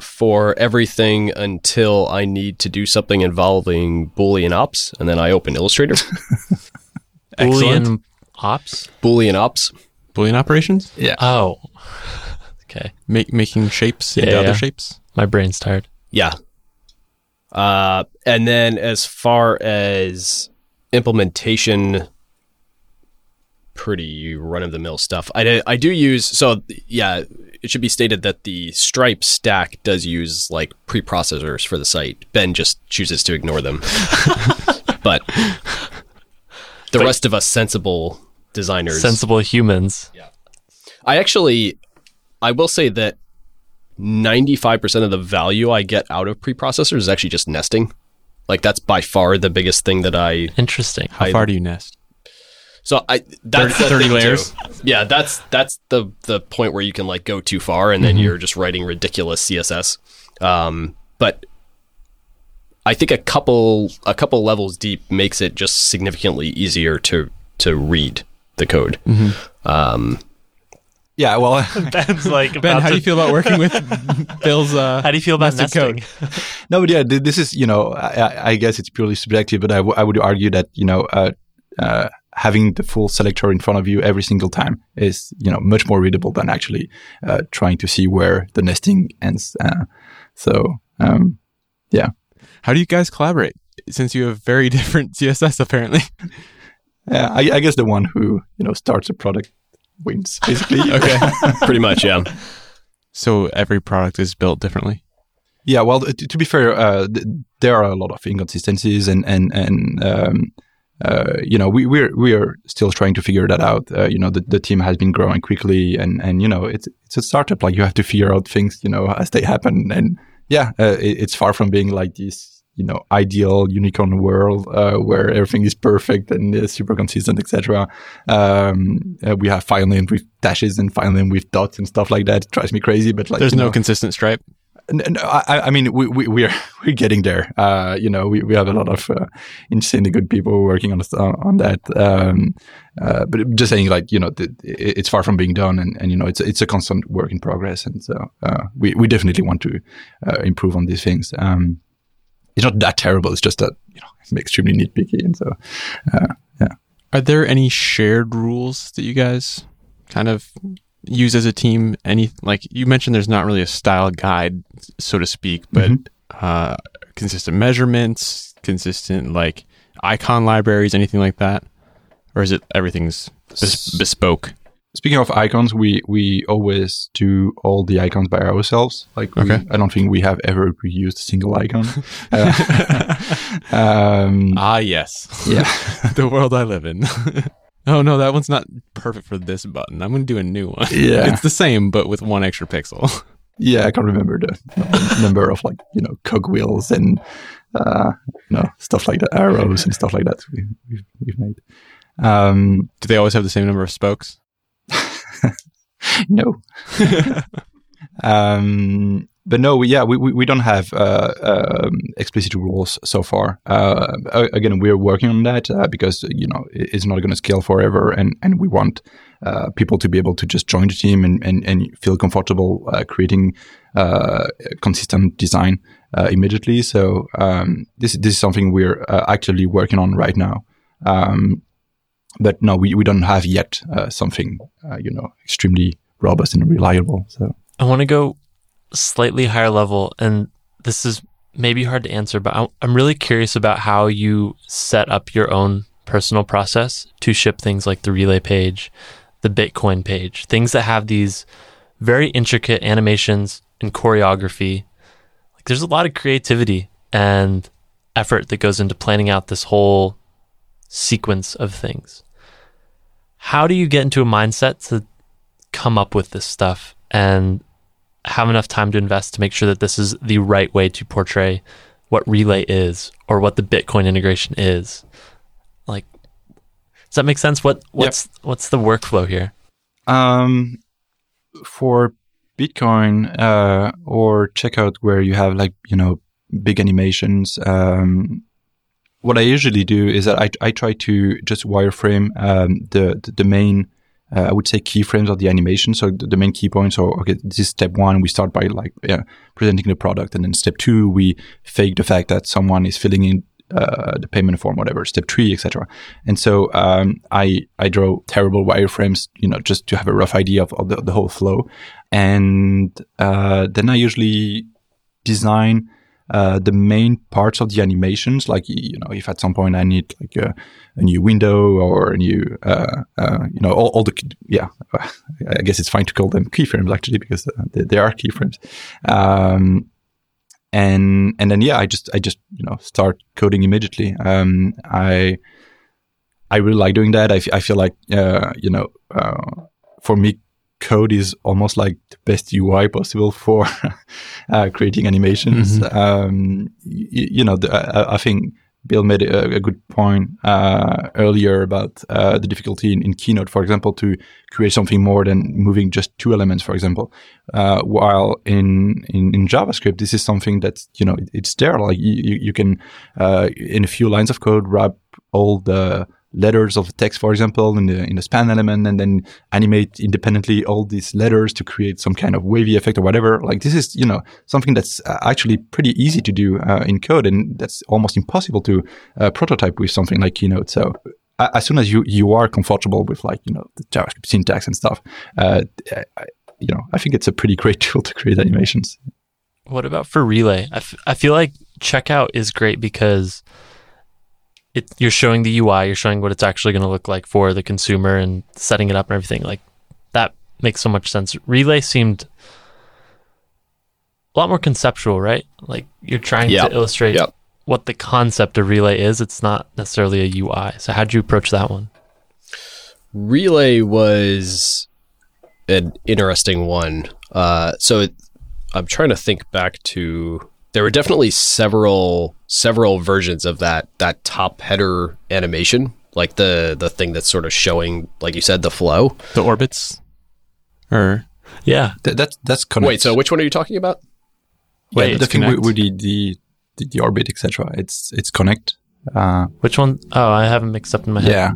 for everything until I need to do something involving Boolean ops, and then I open Illustrator. Boolean ops. Boolean ops. Boolean operations. yeah, Oh, okay. Make making shapes into Yeah, other shapes. My brain's tired. Yeah. Uh, and then as far as implementation, pretty run of the mill stuff. I, do- I do use, so yeah, it should be stated that the Stripe stack does use like preprocessors for the site. Ben just chooses to ignore them. but the But- rest of us sensible designers. Sensible humans. Yeah. I actually, I will say that 95% of the value I get out of preprocessors is actually just nesting. Like that's by far the biggest thing that I. Interesting. How I- far do you nest? So I that's the 30 layers? too. Yeah, that's that's the the point where you can like go too far and then you're just writing ridiculous CSS. Um, but I think a couple a couple levels deep makes it just significantly easier to to read the code. Um, yeah. Well, Ben's like, Ben, about how do you feel about working with Bill's? Uh, How do you feel about nested nesting? no, but yeah, this is you know, I, I- I guess it's purely subjective, but I, w- I would argue that you know, uh, uh, having the full selector in front of you every single time is you know much more readable than actually uh, trying to see where the nesting ends. Uh, so um, yeah, how do you guys collaborate? Since you have very different CSS, apparently. yeah, I, I guess the one who you know starts a product wins basically. Okay. pretty much, yeah. so every product is built differently. Yeah, well, t- to be fair, uh, th- there are a lot of inconsistencies, and and and um, uh, you know, we we're we're still trying to figure that out. Uh, you know, the, the team has been growing quickly, and and you know, it's it's a startup. Like you have to figure out things, you know, as they happen. And yeah, uh, it, it's far from being like this, you know, ideal unicorn world uh, where everything is perfect and is super consistent, etc. Um, uh, we have file name with dashes and file name with dots and stuff like that. It drives me crazy, but like There's no know, consistent stripe. No, I mean, we, we, we're we're getting there. Uh, you know, we, we have a lot of uh, insanely good people working on on on that. Um, uh, but just saying, like you know, the, it's far from being done, and, and you know, it's it's a constant work in progress, and so uh, we we definitely want to uh, improve on these things. Um, it's not that terrible. It's just that you know, it's extremely nitpicky, and so uh, yeah. Are there any shared rules that you guys kind of use as a team? Any like you mentioned, there's not really a style guide, so to speak, but uh, consistent measurements, consistent like icon libraries, anything like that, or is it everything's bes- bespoke? Speaking of icons, we we always do all the icons by ourselves. Like, we, I don't think we have ever reused a single icon. Uh, um, Ah, yes, yeah, the world I live in. oh no, that one's not perfect for this button. I'm going to do a new one. Yeah. it's the same but with one extra pixel. yeah. I can't remember the uh, number of like you know cogwheels and uh, you know stuff like that, arrows and stuff like that we, we've, we've made. Um, Do they always have the same number of spokes? no. um, but no, we, yeah, we, we, we don't have uh, um, explicit rules so far. Uh, again, we're working on that uh, because you know it's not going to scale forever, and and we want uh, people to be able to just join the team and and, and feel comfortable uh, creating uh, consistent design immediately. So um, this this is something we're actively working on right now. Um, but no, we, we don't have yet uh, something uh, you know extremely robust and reliable. So I want to go slightly higher level, and this is maybe hard to answer, but I'm really curious about how you set up your own personal process to ship things like the relay page, the Bitcoin page, things that have these very intricate animations and choreography. Like there's a lot of creativity and effort that goes into planning out this whole sequence of things. How do you get into a mindset to come up with this stuff and have enough time to invest to make sure that this is the right way to portray what relay is or what the bitcoin integration is like does that make sense what what's what's the workflow here um, for Bitcoin uh, or checkout where you have like you know big animations. Um, what I usually do is that I, I try to just wireframe um, the, the the main uh, I would say keyframes of the animation. So the, the main key points are okay. This is step one. We start by like yeah, presenting the product, and then step two we fake the fact that someone is filling in uh, the payment form, whatever, step three, etc. And so um, I I draw terrible wireframes, you know, just to have a rough idea of, of the, the whole flow, and uh, then I usually design uh, the main parts of the animations. Like you know, if at some point I need like a, a new window or a new, uh, uh, you know, all, all the yeah, I guess it's fine to call them keyframes actually because uh, they, they are keyframes. Um, and and then yeah, I just I just you know start coding immediately. Um, I I really like doing that. I, f- I feel like uh, you know uh, for me code is almost like the best UI possible for uh, creating animations. Um, y- you know, the, I, I think Bill made a, a good point uh, earlier about uh, the difficulty in, in Keynote, for example, to create something more than moving just two elements, for example. Uh, while in, in, in JavaScript, this is something that's you know it's there. Like you, you you can uh, in a few lines of code wrap all the letters of text, for example, in the in the span element, and then animate independently all these letters to create some kind of wavy effect or whatever. Like this is you know something that's uh, actually pretty easy to do uh, in code, and that's almost impossible to uh, prototype with something like Keynote. So as soon as you you are comfortable with like you know the JavaScript syntax and stuff, uh, I, you know I think it's a pretty great tool to create animations. what about for relay I, f- I feel like checkout is great because it you're showing the ui you're showing what it's actually going to look like for the consumer and setting it up and everything like that makes so much sense relay seemed a lot more conceptual right like you're trying Yep. to illustrate Yep. what the concept of relay is it's not necessarily a ui so how'd you approach that one Relay was an interesting one. Uh, so it, I'm trying to think back to. There were definitely several several versions of that that top header animation, like the the thing that's sort of showing, like you said, the flow. The orbits, or yeah Th- that's that's connect. Wait, so which one are you talking about? Wait, the thing with, with the, the the the orbit etc. It's it's connect. Uh, which one? Oh, i haven't mixed up in my head yeah,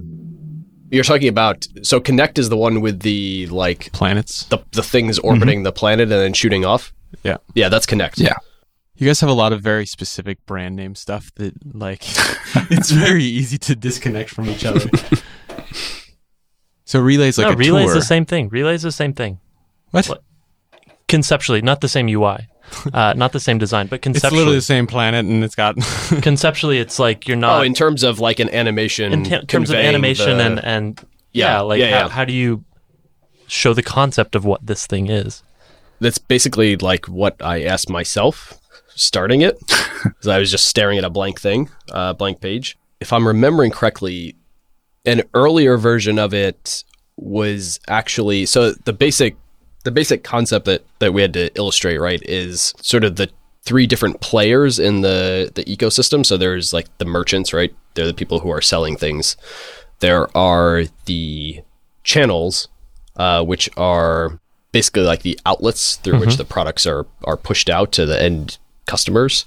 You're talking about. So Connect is the one with the like planets. the the things orbiting the planet and then shooting off. Yeah. Yeah, that's Connect. Yeah. You guys have a lot of very specific brand name stuff that, like, it's very easy to disconnect from each other. so relay's like no, a relay's tour. the same thing. Relay's the same thing. What? What? Conceptually, not the same UI, uh, not the same design, but It's conceptually, literally the same planet, and it's got. conceptually, it's like you're not Oh, in terms of like an animation. in t- terms of animation the- and and yeah, Yeah, like yeah, how, how do you show the concept of what this thing is? that's basically like what I asked myself starting it. 'Cause I was just staring at a blank thing, uh, blank page. If I'm remembering correctly, an earlier version of it was actually so the basic the basic concept that that we had to illustrate right is sort of the three different players in the the ecosystem. So there's like the merchants, right? They're the people who are selling things. There are the channels, uh, which are basically like the outlets through which the products are are pushed out to the end customers.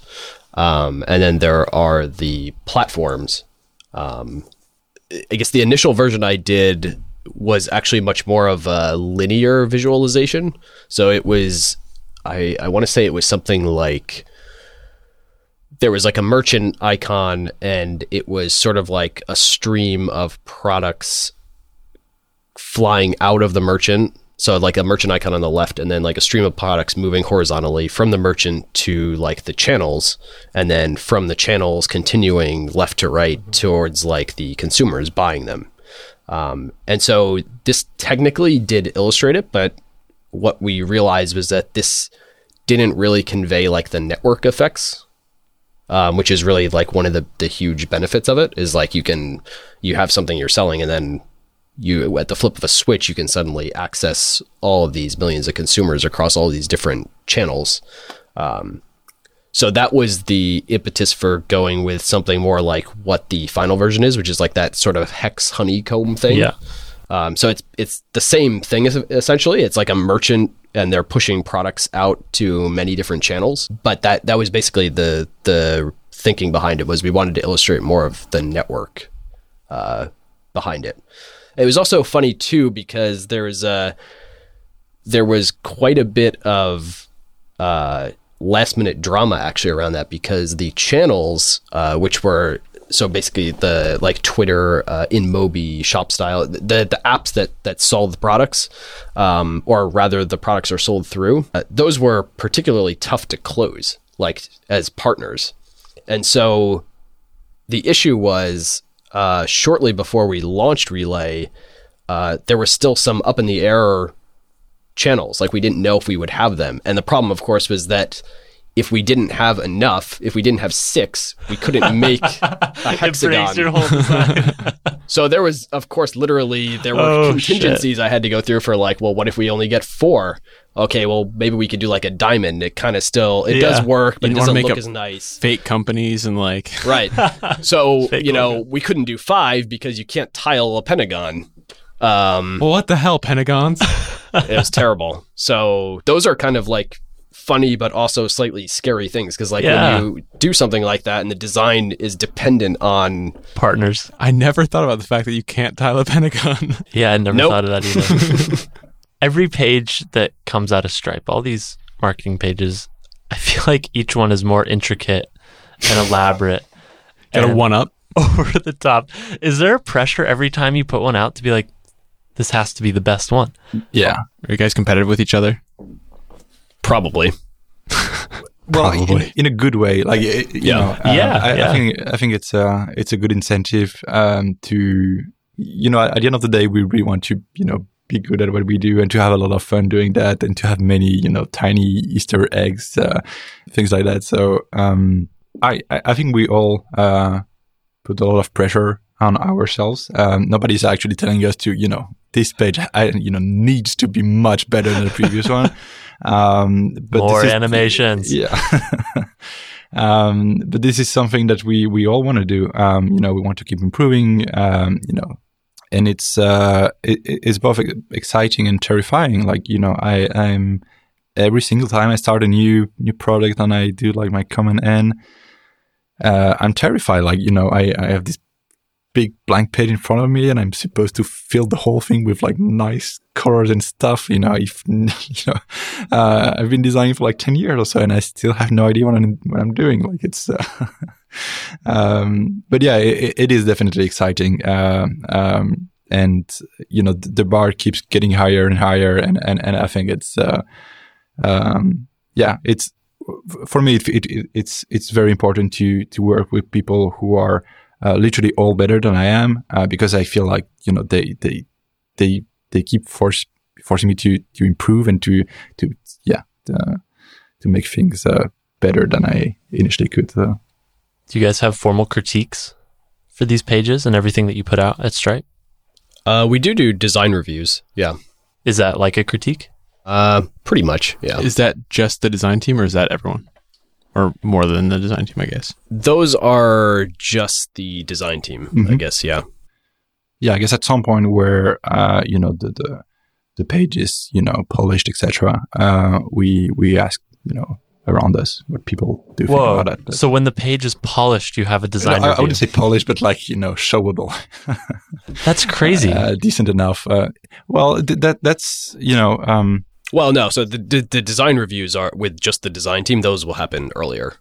Um, and then there are the platforms. Um, I guess the initial version I did was actually much more of a linear visualization. So it was, I, I want to say it was something like there was like a merchant icon, and it was sort of like a stream of products flying out of the merchant. So like a merchant icon on the left, and then like a stream of products moving horizontally from the merchant to like the channels, and then from the channels continuing left to right towards like the consumers buying them. Um, and so this technically did illustrate it, but what we realized was that this didn't really convey like the network effects um, which is really like one of the, the huge benefits of it is like you can you have something you're selling and then you at the flip of a switch you can suddenly access all of these millions of consumers across all these different channels um, so that was the impetus for going with something more like what the final version is which is like that sort of hex honeycomb thing Yeah. um, so it's it's the same thing essentially. It's like a merchant, and they're pushing products out to many different channels. But that that was basically the the thinking behind it was we wanted to illustrate more of the network uh, behind it. It was also funny too because there was a there was quite a bit of uh, last minute drama actually around that because the channels, uh, which were so basically the like Twitter, uh, InMobi, Shop Style, the the apps that that sold the products, um, or rather the products are sold through, uh, those were particularly tough to close, like as partners, and so the issue was uh, shortly before we launched Relay, uh, there was still some up in the air channels. Like we didn't know if we would have them. And the problem, of course, was that if we didn't have enough, if we didn't have six, we couldn't make a It your hexagon. whole. So there was, of course, literally there were Oh, contingencies I had to go through for like, well, what if we only get four? Okay, well, maybe we could do like a diamond. It kind of still, it does work, but You it wanna doesn't make look as nice. Fake companies and like Right. So, you know, logo. we couldn't do five because you can't tile a pentagon. Um, well, what the hell, Pentagons? it was terrible. So those are kind of like funny, but also slightly scary things because like Yeah. when you do something like that and the design is dependent on Partners. I never thought about the fact that you can't tile a Pentagon. Yeah, I never Nope. thought of that either. Every page that comes out of Stripe, all these marketing pages, I feel like each one is more intricate and elaborate. Got a one up. over the top. Is there a pressure every time you put one out to be like, this has to be the best one? Yeah. Are you guys competitive with each other? Probably. well in, in a good way like it- you Yeah. know, uh, Yeah, I, yeah. I think i think it's uh it's a good incentive um to you know at the end of the day we really want to you know be good at what we do and to have a lot of fun doing that and to have many you know tiny easter eggs uh, things like that so um i i I think we all uh put a lot of pressure on ourselves um nobody's actually telling us to you know this page I, you know needs to be much better than the previous one um but More this is- animations. yeah. um, but this is something that we we all want to do. Um, you know, we want to keep improving. Um, you know, and it's uh, it, it's both exciting and terrifying. Like you know, I I'm every single time I start a new new product and I do like my Command N, uh, I'm terrified. Like you know, I I have this big blank page in front of me and I'm supposed to fill the whole thing with like nice colors and stuff. You know, if you know, uh, I've been designing for like ten years or so, and I still have no idea what I'm what I'm doing. Like it's, uh, um, but yeah, it, it is definitely exciting. Um, um, and you know, the, the bar keeps getting higher and higher, and and and I think it's, uh, um, yeah, it's for me. It, it, it's it's very important to to work with people who are uh, literally all better than I am, uh, because I feel like you know they they they they keep force forcing me to to improve and to to yeah uh, to make things uh, better than I initially could. Uh, Do you guys have formal critiques for these pages and everything that you put out at Stripe? Uh, we do do design reviews. Yeah. Is that like a critique? Uh, pretty much. Yeah. Is that just the design team or is that everyone? Or more than the design team, I guess. Those are just the design team, I Mhm. guess. Yeah. yeah, I guess at some point where uh, you know the the the page is you know polished, etc. Uh, we we ask you know around us what people do think Whoa. about it. So when the page is polished, you have a design I, I wouldn't say polished, but like you know showable. That's crazy. uh, decent enough. Uh, well, th- that that's you know, um, Well, no. So the, the the design reviews are with just the design team. Those will happen earlier.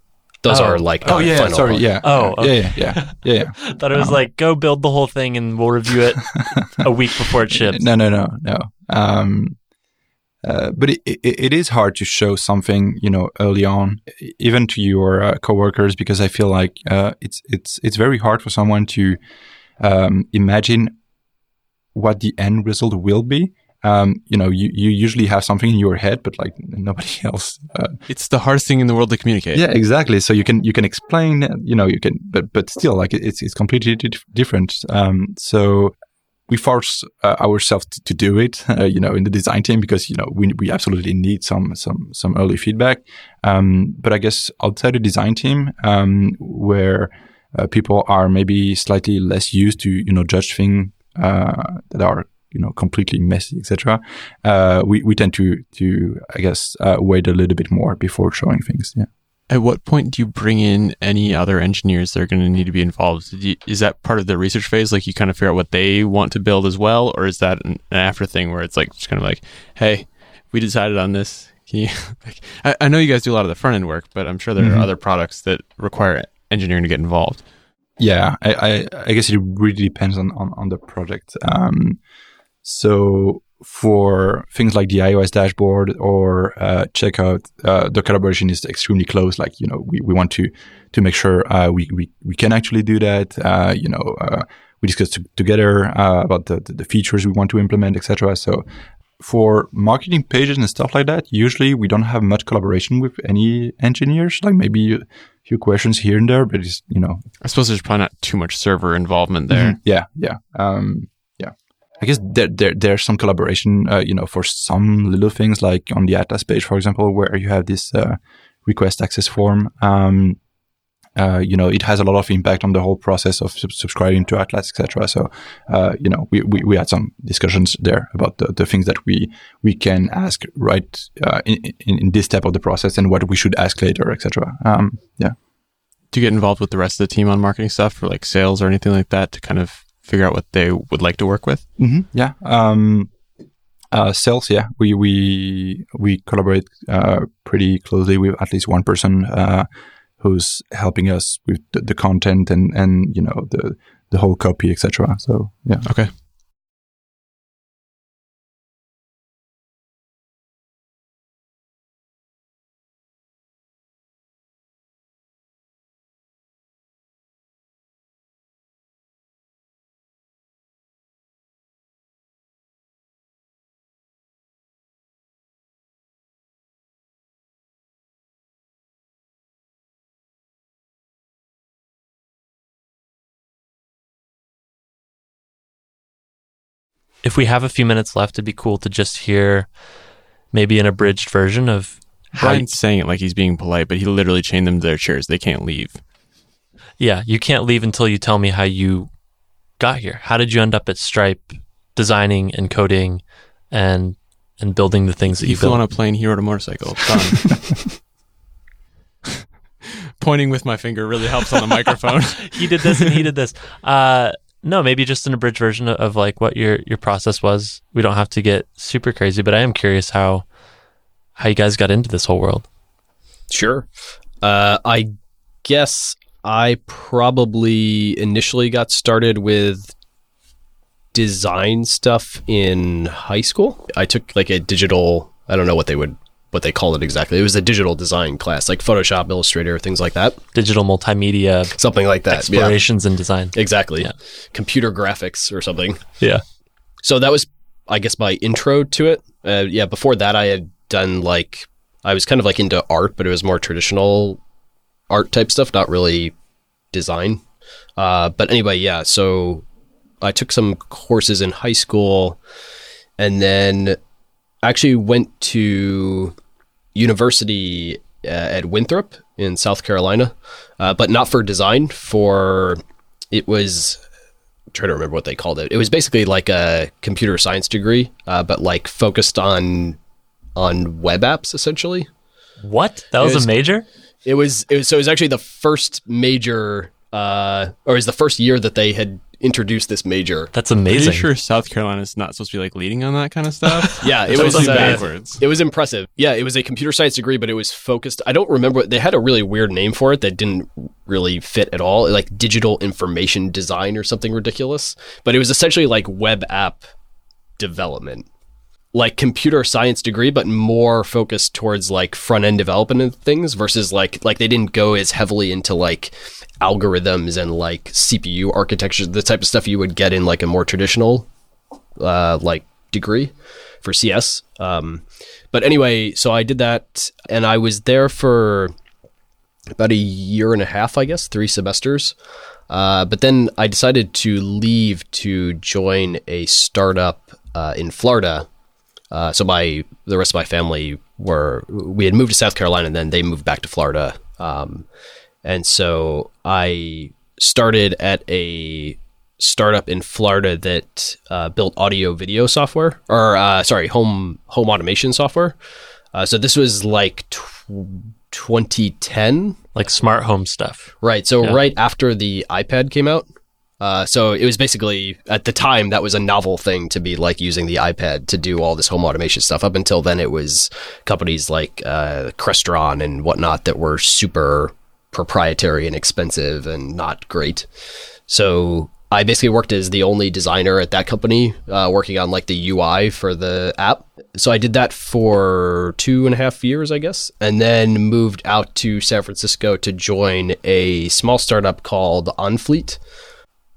Those Oh. are like Oh yeah, final- sorry, yeah. Oh, yeah, yeah, yeah, yeah, yeah. Thought it was like go build the whole thing and we'll review it a week before it ships. No, no, no, no. Um, uh, but it, it, it is hard to show something, you know, early on, even to your uh, coworkers, because I feel like uh, it's it's it's very hard for someone to um, imagine what the end result will be. Um, you know, you, you usually have something in your head, but like nobody else. Uh, It's the hardest thing in the world to communicate. yeah, exactly. So you can you can explain, you know, you can, but but still, like it's it's completely dif- different. Um, so we force uh, ourselves to, to do it, uh, you know, in the design team because you know we we absolutely need some some some early feedback. Um, but I guess outside the design team, um, where uh, people are maybe slightly less used to you know judge things uh, that are you know completely messy, etc. Uh, we we tend to to I guess uh, wait a little bit more before showing things. Yeah. At what point do you bring in any other engineers that are going to need to be involved? You- is that part of the research phase? Like you kind of figure out what they want to build as well, or is that an, an after thing where it's like just kind of like, hey, we decided on this. Can you? Like, I, I know you guys do a lot of the front end work, but I'm sure there Mhm. are other products that require engineering to get involved. Yeah, I, I, I guess it really depends on, on, on the project. Um, so for things like the iOS dashboard or uh, checkout, uh, the collaboration is extremely close. Like, you know, we, we want to, to make sure uh, we, we, we can actually do that. Uh, you know, uh, we discuss t- together uh, about the, the, features we want to implement, etc. So for marketing pages and stuff like that, usually we don't have much collaboration with any engineers. Like maybe a few questions here and there, but it's, you know, I suppose there's probably not too much server involvement there. Mhm. Yeah, yeah, um. I guess there, there there's some collaboration, uh, you know, for some little things like on the Atlas page, for example, where you have this uh, request access form. Um, uh, you know, it has a lot of impact on the whole process of sub- subscribing to Atlas, etc. So, uh, you know, we, we, we had some discussions there about the, the things that we we can ask right uh, in, in this step of the process and what we should ask later, etc. Um, yeah. Do you get involved with the rest of the team on marketing stuff or like sales or anything like that to kind of figure out what they would like to work with? hmm Yeah. Um, uh, sales. Yeah, we we we collaborate uh, pretty closely with at least one person uh, who's helping us with the, the content and and you know the the whole copy, etc. So yeah. Okay. If we have a few minutes left, it'd be cool to just hear maybe an abridged version of Brian's saying it like he's being polite, but he literally chained them to their chairs. They can't leave. Yeah, you can't leave until you tell me how you got here. How did you end up at Stripe designing and coding and and building the things that He you flew built? on a plane, he rode a motorcycle. Pointing with my finger really helps on the microphone. he did this and he did this. Uh no, maybe just an abridged version of, of like what your your process was. We don't have to get super crazy, but I am curious how how you guys got into this whole world. Sure. Uh, I guess I probably initially got started with design stuff in high school. I took like a digital, I don't know what they would what they called it exactly. It was a digital design class, like Photoshop, Illustrator, things like that. Digital multimedia Something like that. Yeah. explorations and design. Exactly. Yeah. Computer graphics or something. Yeah. So that was, I guess, my intro to it. Uh, yeah, before that, I had done like, I was kind of like into art, but it was more traditional art type stuff, not really design. Uh, but anyway, yeah, so I took some courses in high school and then actually went to university uh, at Winthrop in South Carolina, uh, but not for design, for it was I'm trying to remember what they called it. It was basically like a computer science degree, uh, but like focused on on web apps essentially. What? That was, was- a major? It was it was so it was actually the first major uh, or it was the first year that they had introduce this major. That's amazing. Pretty amazing. sure South Carolina's not supposed to be like leading on that kind of stuff. Yeah, it was supposed to be uh, backwards. It was impressive. Yeah, it was a computer science degree, but it was focused. I don't remember. They had a really weird name for it that didn't really fit at all, like digital information design or something ridiculous. But it was essentially like web app development, like computer science degree, but more focused towards like front end development and things versus like like they didn't go as heavily into like algorithms and like CPU architecture, the type of stuff you would get in like a more traditional uh, like degree for CS. Um, but anyway, so I did that, and I was there for about a year and a half, I guess, three semesters. Uh, but then I decided to leave to join a startup uh, in Florida. Uh, so my the rest of my family were we had moved to South Carolina, and then they moved back to Florida. Um, and so I started at a startup in Florida that uh, built audio video software, or uh, sorry, home home automation software. Uh, so this was like tw- 2010, like smart home stuff. right? So Yeah. right after the iPad came out. Uh, so it was basically at the time that was a novel thing to be like using the iPad to do all this home automation stuff. Up until then, it was companies like uh, Crestron and whatnot that were super proprietary and expensive and not great. So I basically worked as the only designer at that company, uh, working on like the UI for the app. So I did that for two and a half years, I guess, and then moved out to San Francisco to join a small startup called OnFleet.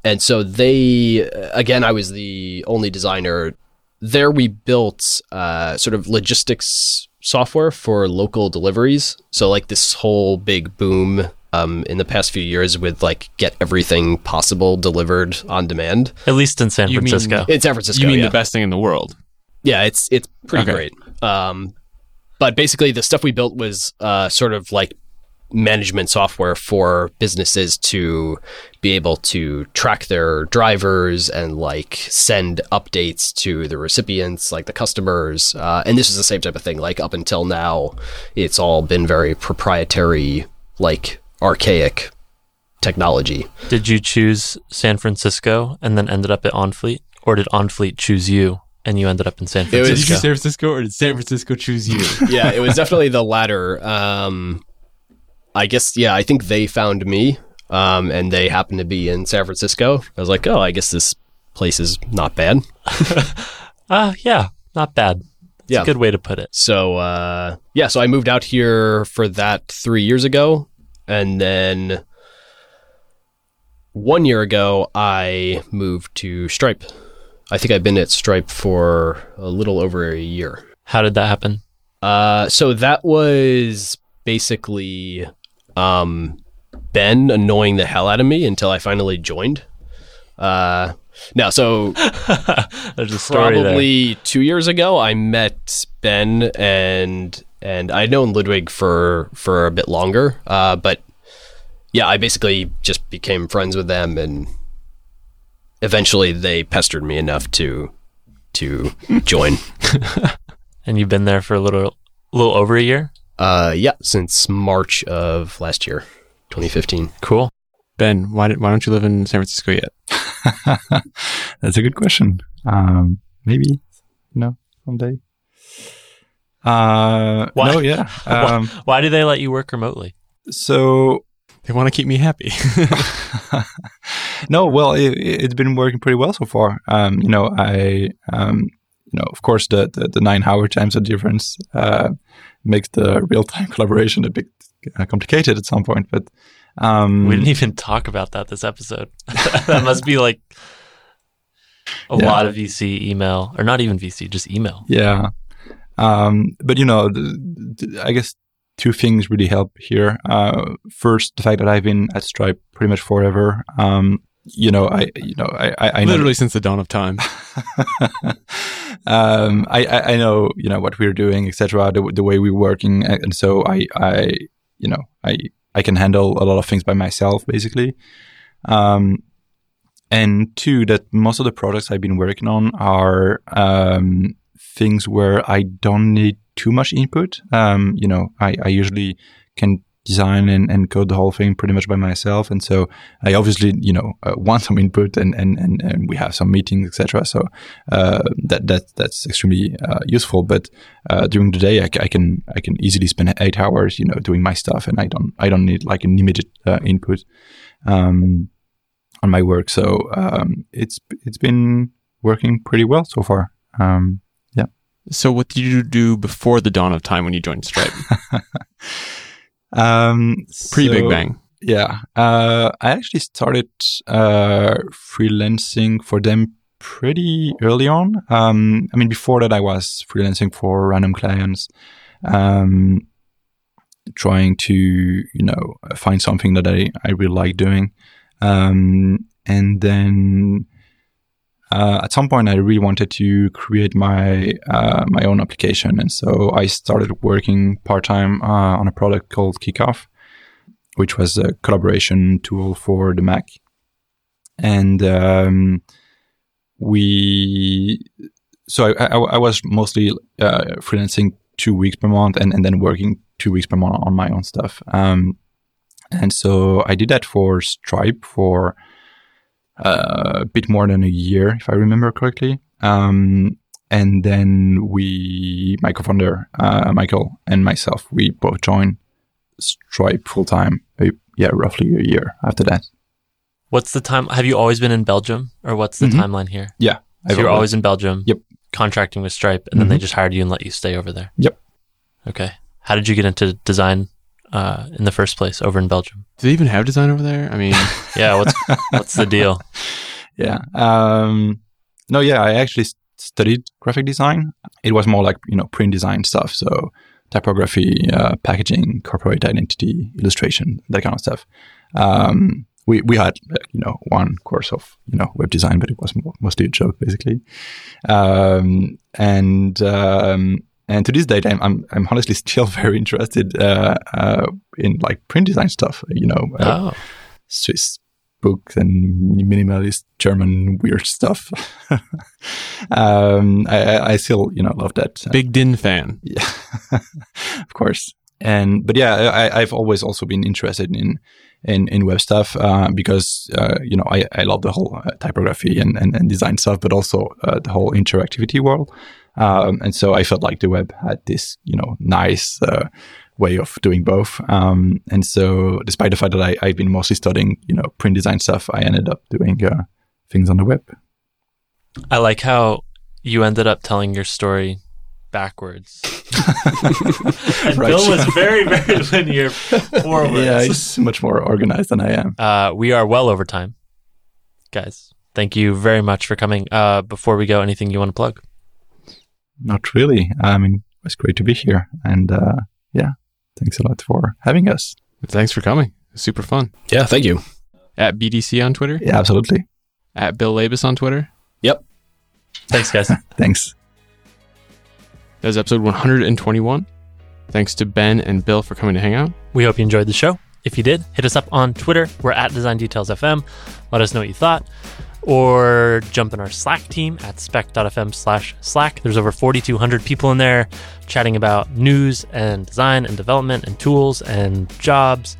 And so they, again, I was the only designer. There we built uh, sort of logistics software for local deliveries. So like this whole big boom um, in the past few years with like get everything possible delivered on demand. At least in San You mean- Francisco. In San Francisco, you mean yeah. the best thing in the world? Yeah, it's it's pretty Okay. great. Um, but basically, the stuff we built was uh, sort of like management software for businesses to be able to track their drivers and like send updates to the recipients, like the customers. Uh, and this is the same type of thing. Like up until now, it's all been very proprietary, like archaic technology. Did you choose San Francisco and then ended up at OnFleet? Or did OnFleet choose you and you ended up in San was- Did you Francisco? choose San Francisco or did San Francisco choose you? yeah, it was definitely the latter. Um, I guess, yeah, I think they found me, um, and they happened to be in San Francisco. I was like, oh, I guess this place is not bad. Ah, yeah, not bad. That's Yeah. a good way to put it. So, uh, yeah, so I moved out here for that three years ago, and then one year ago, I moved to Stripe. I think I've been at Stripe for a little over a year. How did that happen? Uh, so that was basically um, Ben annoying the hell out of me until I finally joined. Uh, now, so There's a story probably two years ago, I met Ben and and I'd known Ludwig for for a bit longer. Uh, but yeah, I basically just became friends with them, and eventually they pestered me enough to to join. And you've been there for a little, little over a year. Uh, yeah, since March of last year, 2015. Cool. ben, why, did, why don't you live in San Francisco yet? That's a good question. Um, maybe, no, someday. Uh, Why? no, yeah. Um, Why do they let you work remotely? so They want to keep me happy. no, well, it, it's been working pretty well so far. Um, you know, I, um, you know, of course, the the, the nine hour time zone difference uh, makes the real time collaboration a bit uh, complicated at some point. But um, We didn't even talk about that this episode. that must be like a Yeah. lot of VC email, or not even VC, just email. Yeah. Um, but you know, the, the, I guess two things really help here. Uh, first, the fact that I've been at Stripe pretty much forever. Um, you know, I, you know, I, I, I know Literally since the dawn of time. um, I, I, know, you know, what we're doing, etc. The, the way we're working, and and so I, I, you know, I, I can handle a lot of things by myself, basically. Um, and two, that most of the products I've been working on are um, things where I don't need too much input. Um, you know, I, I usually can design and, and code the whole thing pretty much by myself. And so I obviously, you know, uh, want some input and, and, and, and we have some meetings, etc. So, uh, that, that, that's extremely, uh, useful. But, uh, during the day, I, I can, I can easily spend eight hours, you know, doing my stuff and I don't, I don't need like an immediate, uh, input, um, on my work. So, um, it's, it's been working pretty well so far. Um, So, what did you do before the dawn of time when you joined Stripe? um, Pre Big so- Bang. Yeah. Uh, I actually started uh, freelancing for them pretty early on. Um, I mean, before that, I was freelancing for random clients, um, trying to, you know, find something that I, I really like doing. Um, and then uh, at some point, I really wanted to create my uh, my own application, and so I started working part time uh, on a product called Kickoff which was a collaboration tool for the Mac. And um, we, so I, I, I was mostly uh, freelancing two weeks per month and, and then working two weeks per month on my own stuff. Um, and so I did that for Stripe for a bit more than a year, if I remember correctly. Um, and then we, my co-founder, uh, Michael and myself, we both joined Stripe full time. uh, Yeah, roughly a year after that. What's the time? Have you always been in Belgium, or what's the Mhm. timeline here? Yeah, So you're always in Belgium. Yep. Contracting with Stripe, and then they Mhm. just hired you and let you stay over there. Yep. Okay. How did you get into design uh, in the first place over in Belgium? Do they even have design over there? I mean, Yeah. What's what's the deal? yeah. Um, no, yeah, I actually studied graphic design. It was more like you know print design stuff, so typography, uh, packaging, corporate identity, illustration, that kind of stuff. Um, we we had you know one course of you know web design, but it was mo- mostly a joke basically. Um, and um, and to this date, I'm I'm, I'm honestly still very interested uh, uh, in like print design stuff. You know, uh, Oh, Swiss books and minimalist German weird stuff. um, I, I- still, you know, love that. Big Din fan. yeah, of course. And but yeah, I, I've always also been interested in in, in web stuff uh, because uh, you know I, I love the whole uh, typography and, and, and design stuff, but also uh, the whole interactivity world. Um, and so I felt like the web had this you know nice uh, way of doing both. Um, and so despite the fact that I, I've been mostly studying you know print design stuff, I ended up doing uh, things on the web. I like how you ended up telling your story backwards. and Right. Bill was very, very linear forwards. Yeah, he's much more organized than I am. Uh, we are well over time, guys. Thank you very much for coming. Uh, before we go, anything you want to plug? Not really. I mean, it's great to be here. And uh, yeah, thanks a lot for having us. Thanks for coming. Super fun. Yeah, thank you. At BDC on Twitter. Yeah, absolutely. At Bill Labus on Twitter. Yep. Thanks, guys. Thanks. That was episode 121. Thanks to Ben and Bill for coming to hang out. we hope you enjoyed the show. If you did, hit us up on Twitter. We're at Design Details FM. Let us know what you thought. Or jump in our Slack team at spec.fm slash Slack. There's over 4,200 people in there chatting about news and design and development and tools and jobs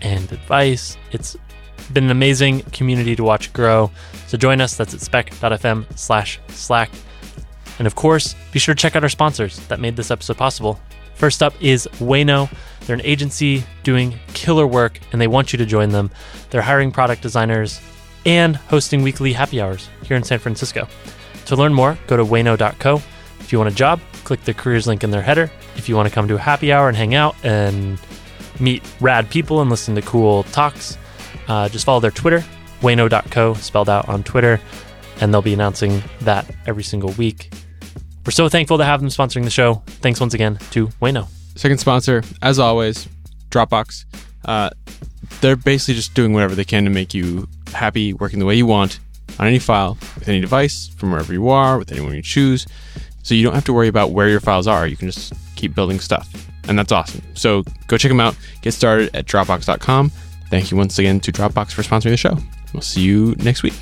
and advice. It's been an amazing community to watch grow. So join us. That's at spec.fm slash Slack. And of course, be sure to check out our sponsors that made this episode possible. First up is Ueno. They're an agency doing killer work and they want you to join them. They're hiring product designers and hosting weekly happy hours here in San Francisco. To learn more, go to ueno.co. If you want a job, click the careers link in their header. If you want to come to a happy hour and hang out and meet rad people and listen to cool talks, uh, just follow their Twitter, ueno.co, spelled out on Twitter, and they'll be announcing that every single week. We're so thankful to have them sponsoring the show. Thanks once again to Ueno. Second sponsor, as always, Dropbox. Uh, they're basically just doing whatever they can to make you happy, working the way you want on any file, with any device, from wherever you are, with anyone you choose. So you don't have to worry about where your files are. You can just keep building stuff. And that's awesome. So go check them out. Get started at Dropbox.com. Thank you once again to Dropbox for sponsoring the show. We'll see you next week.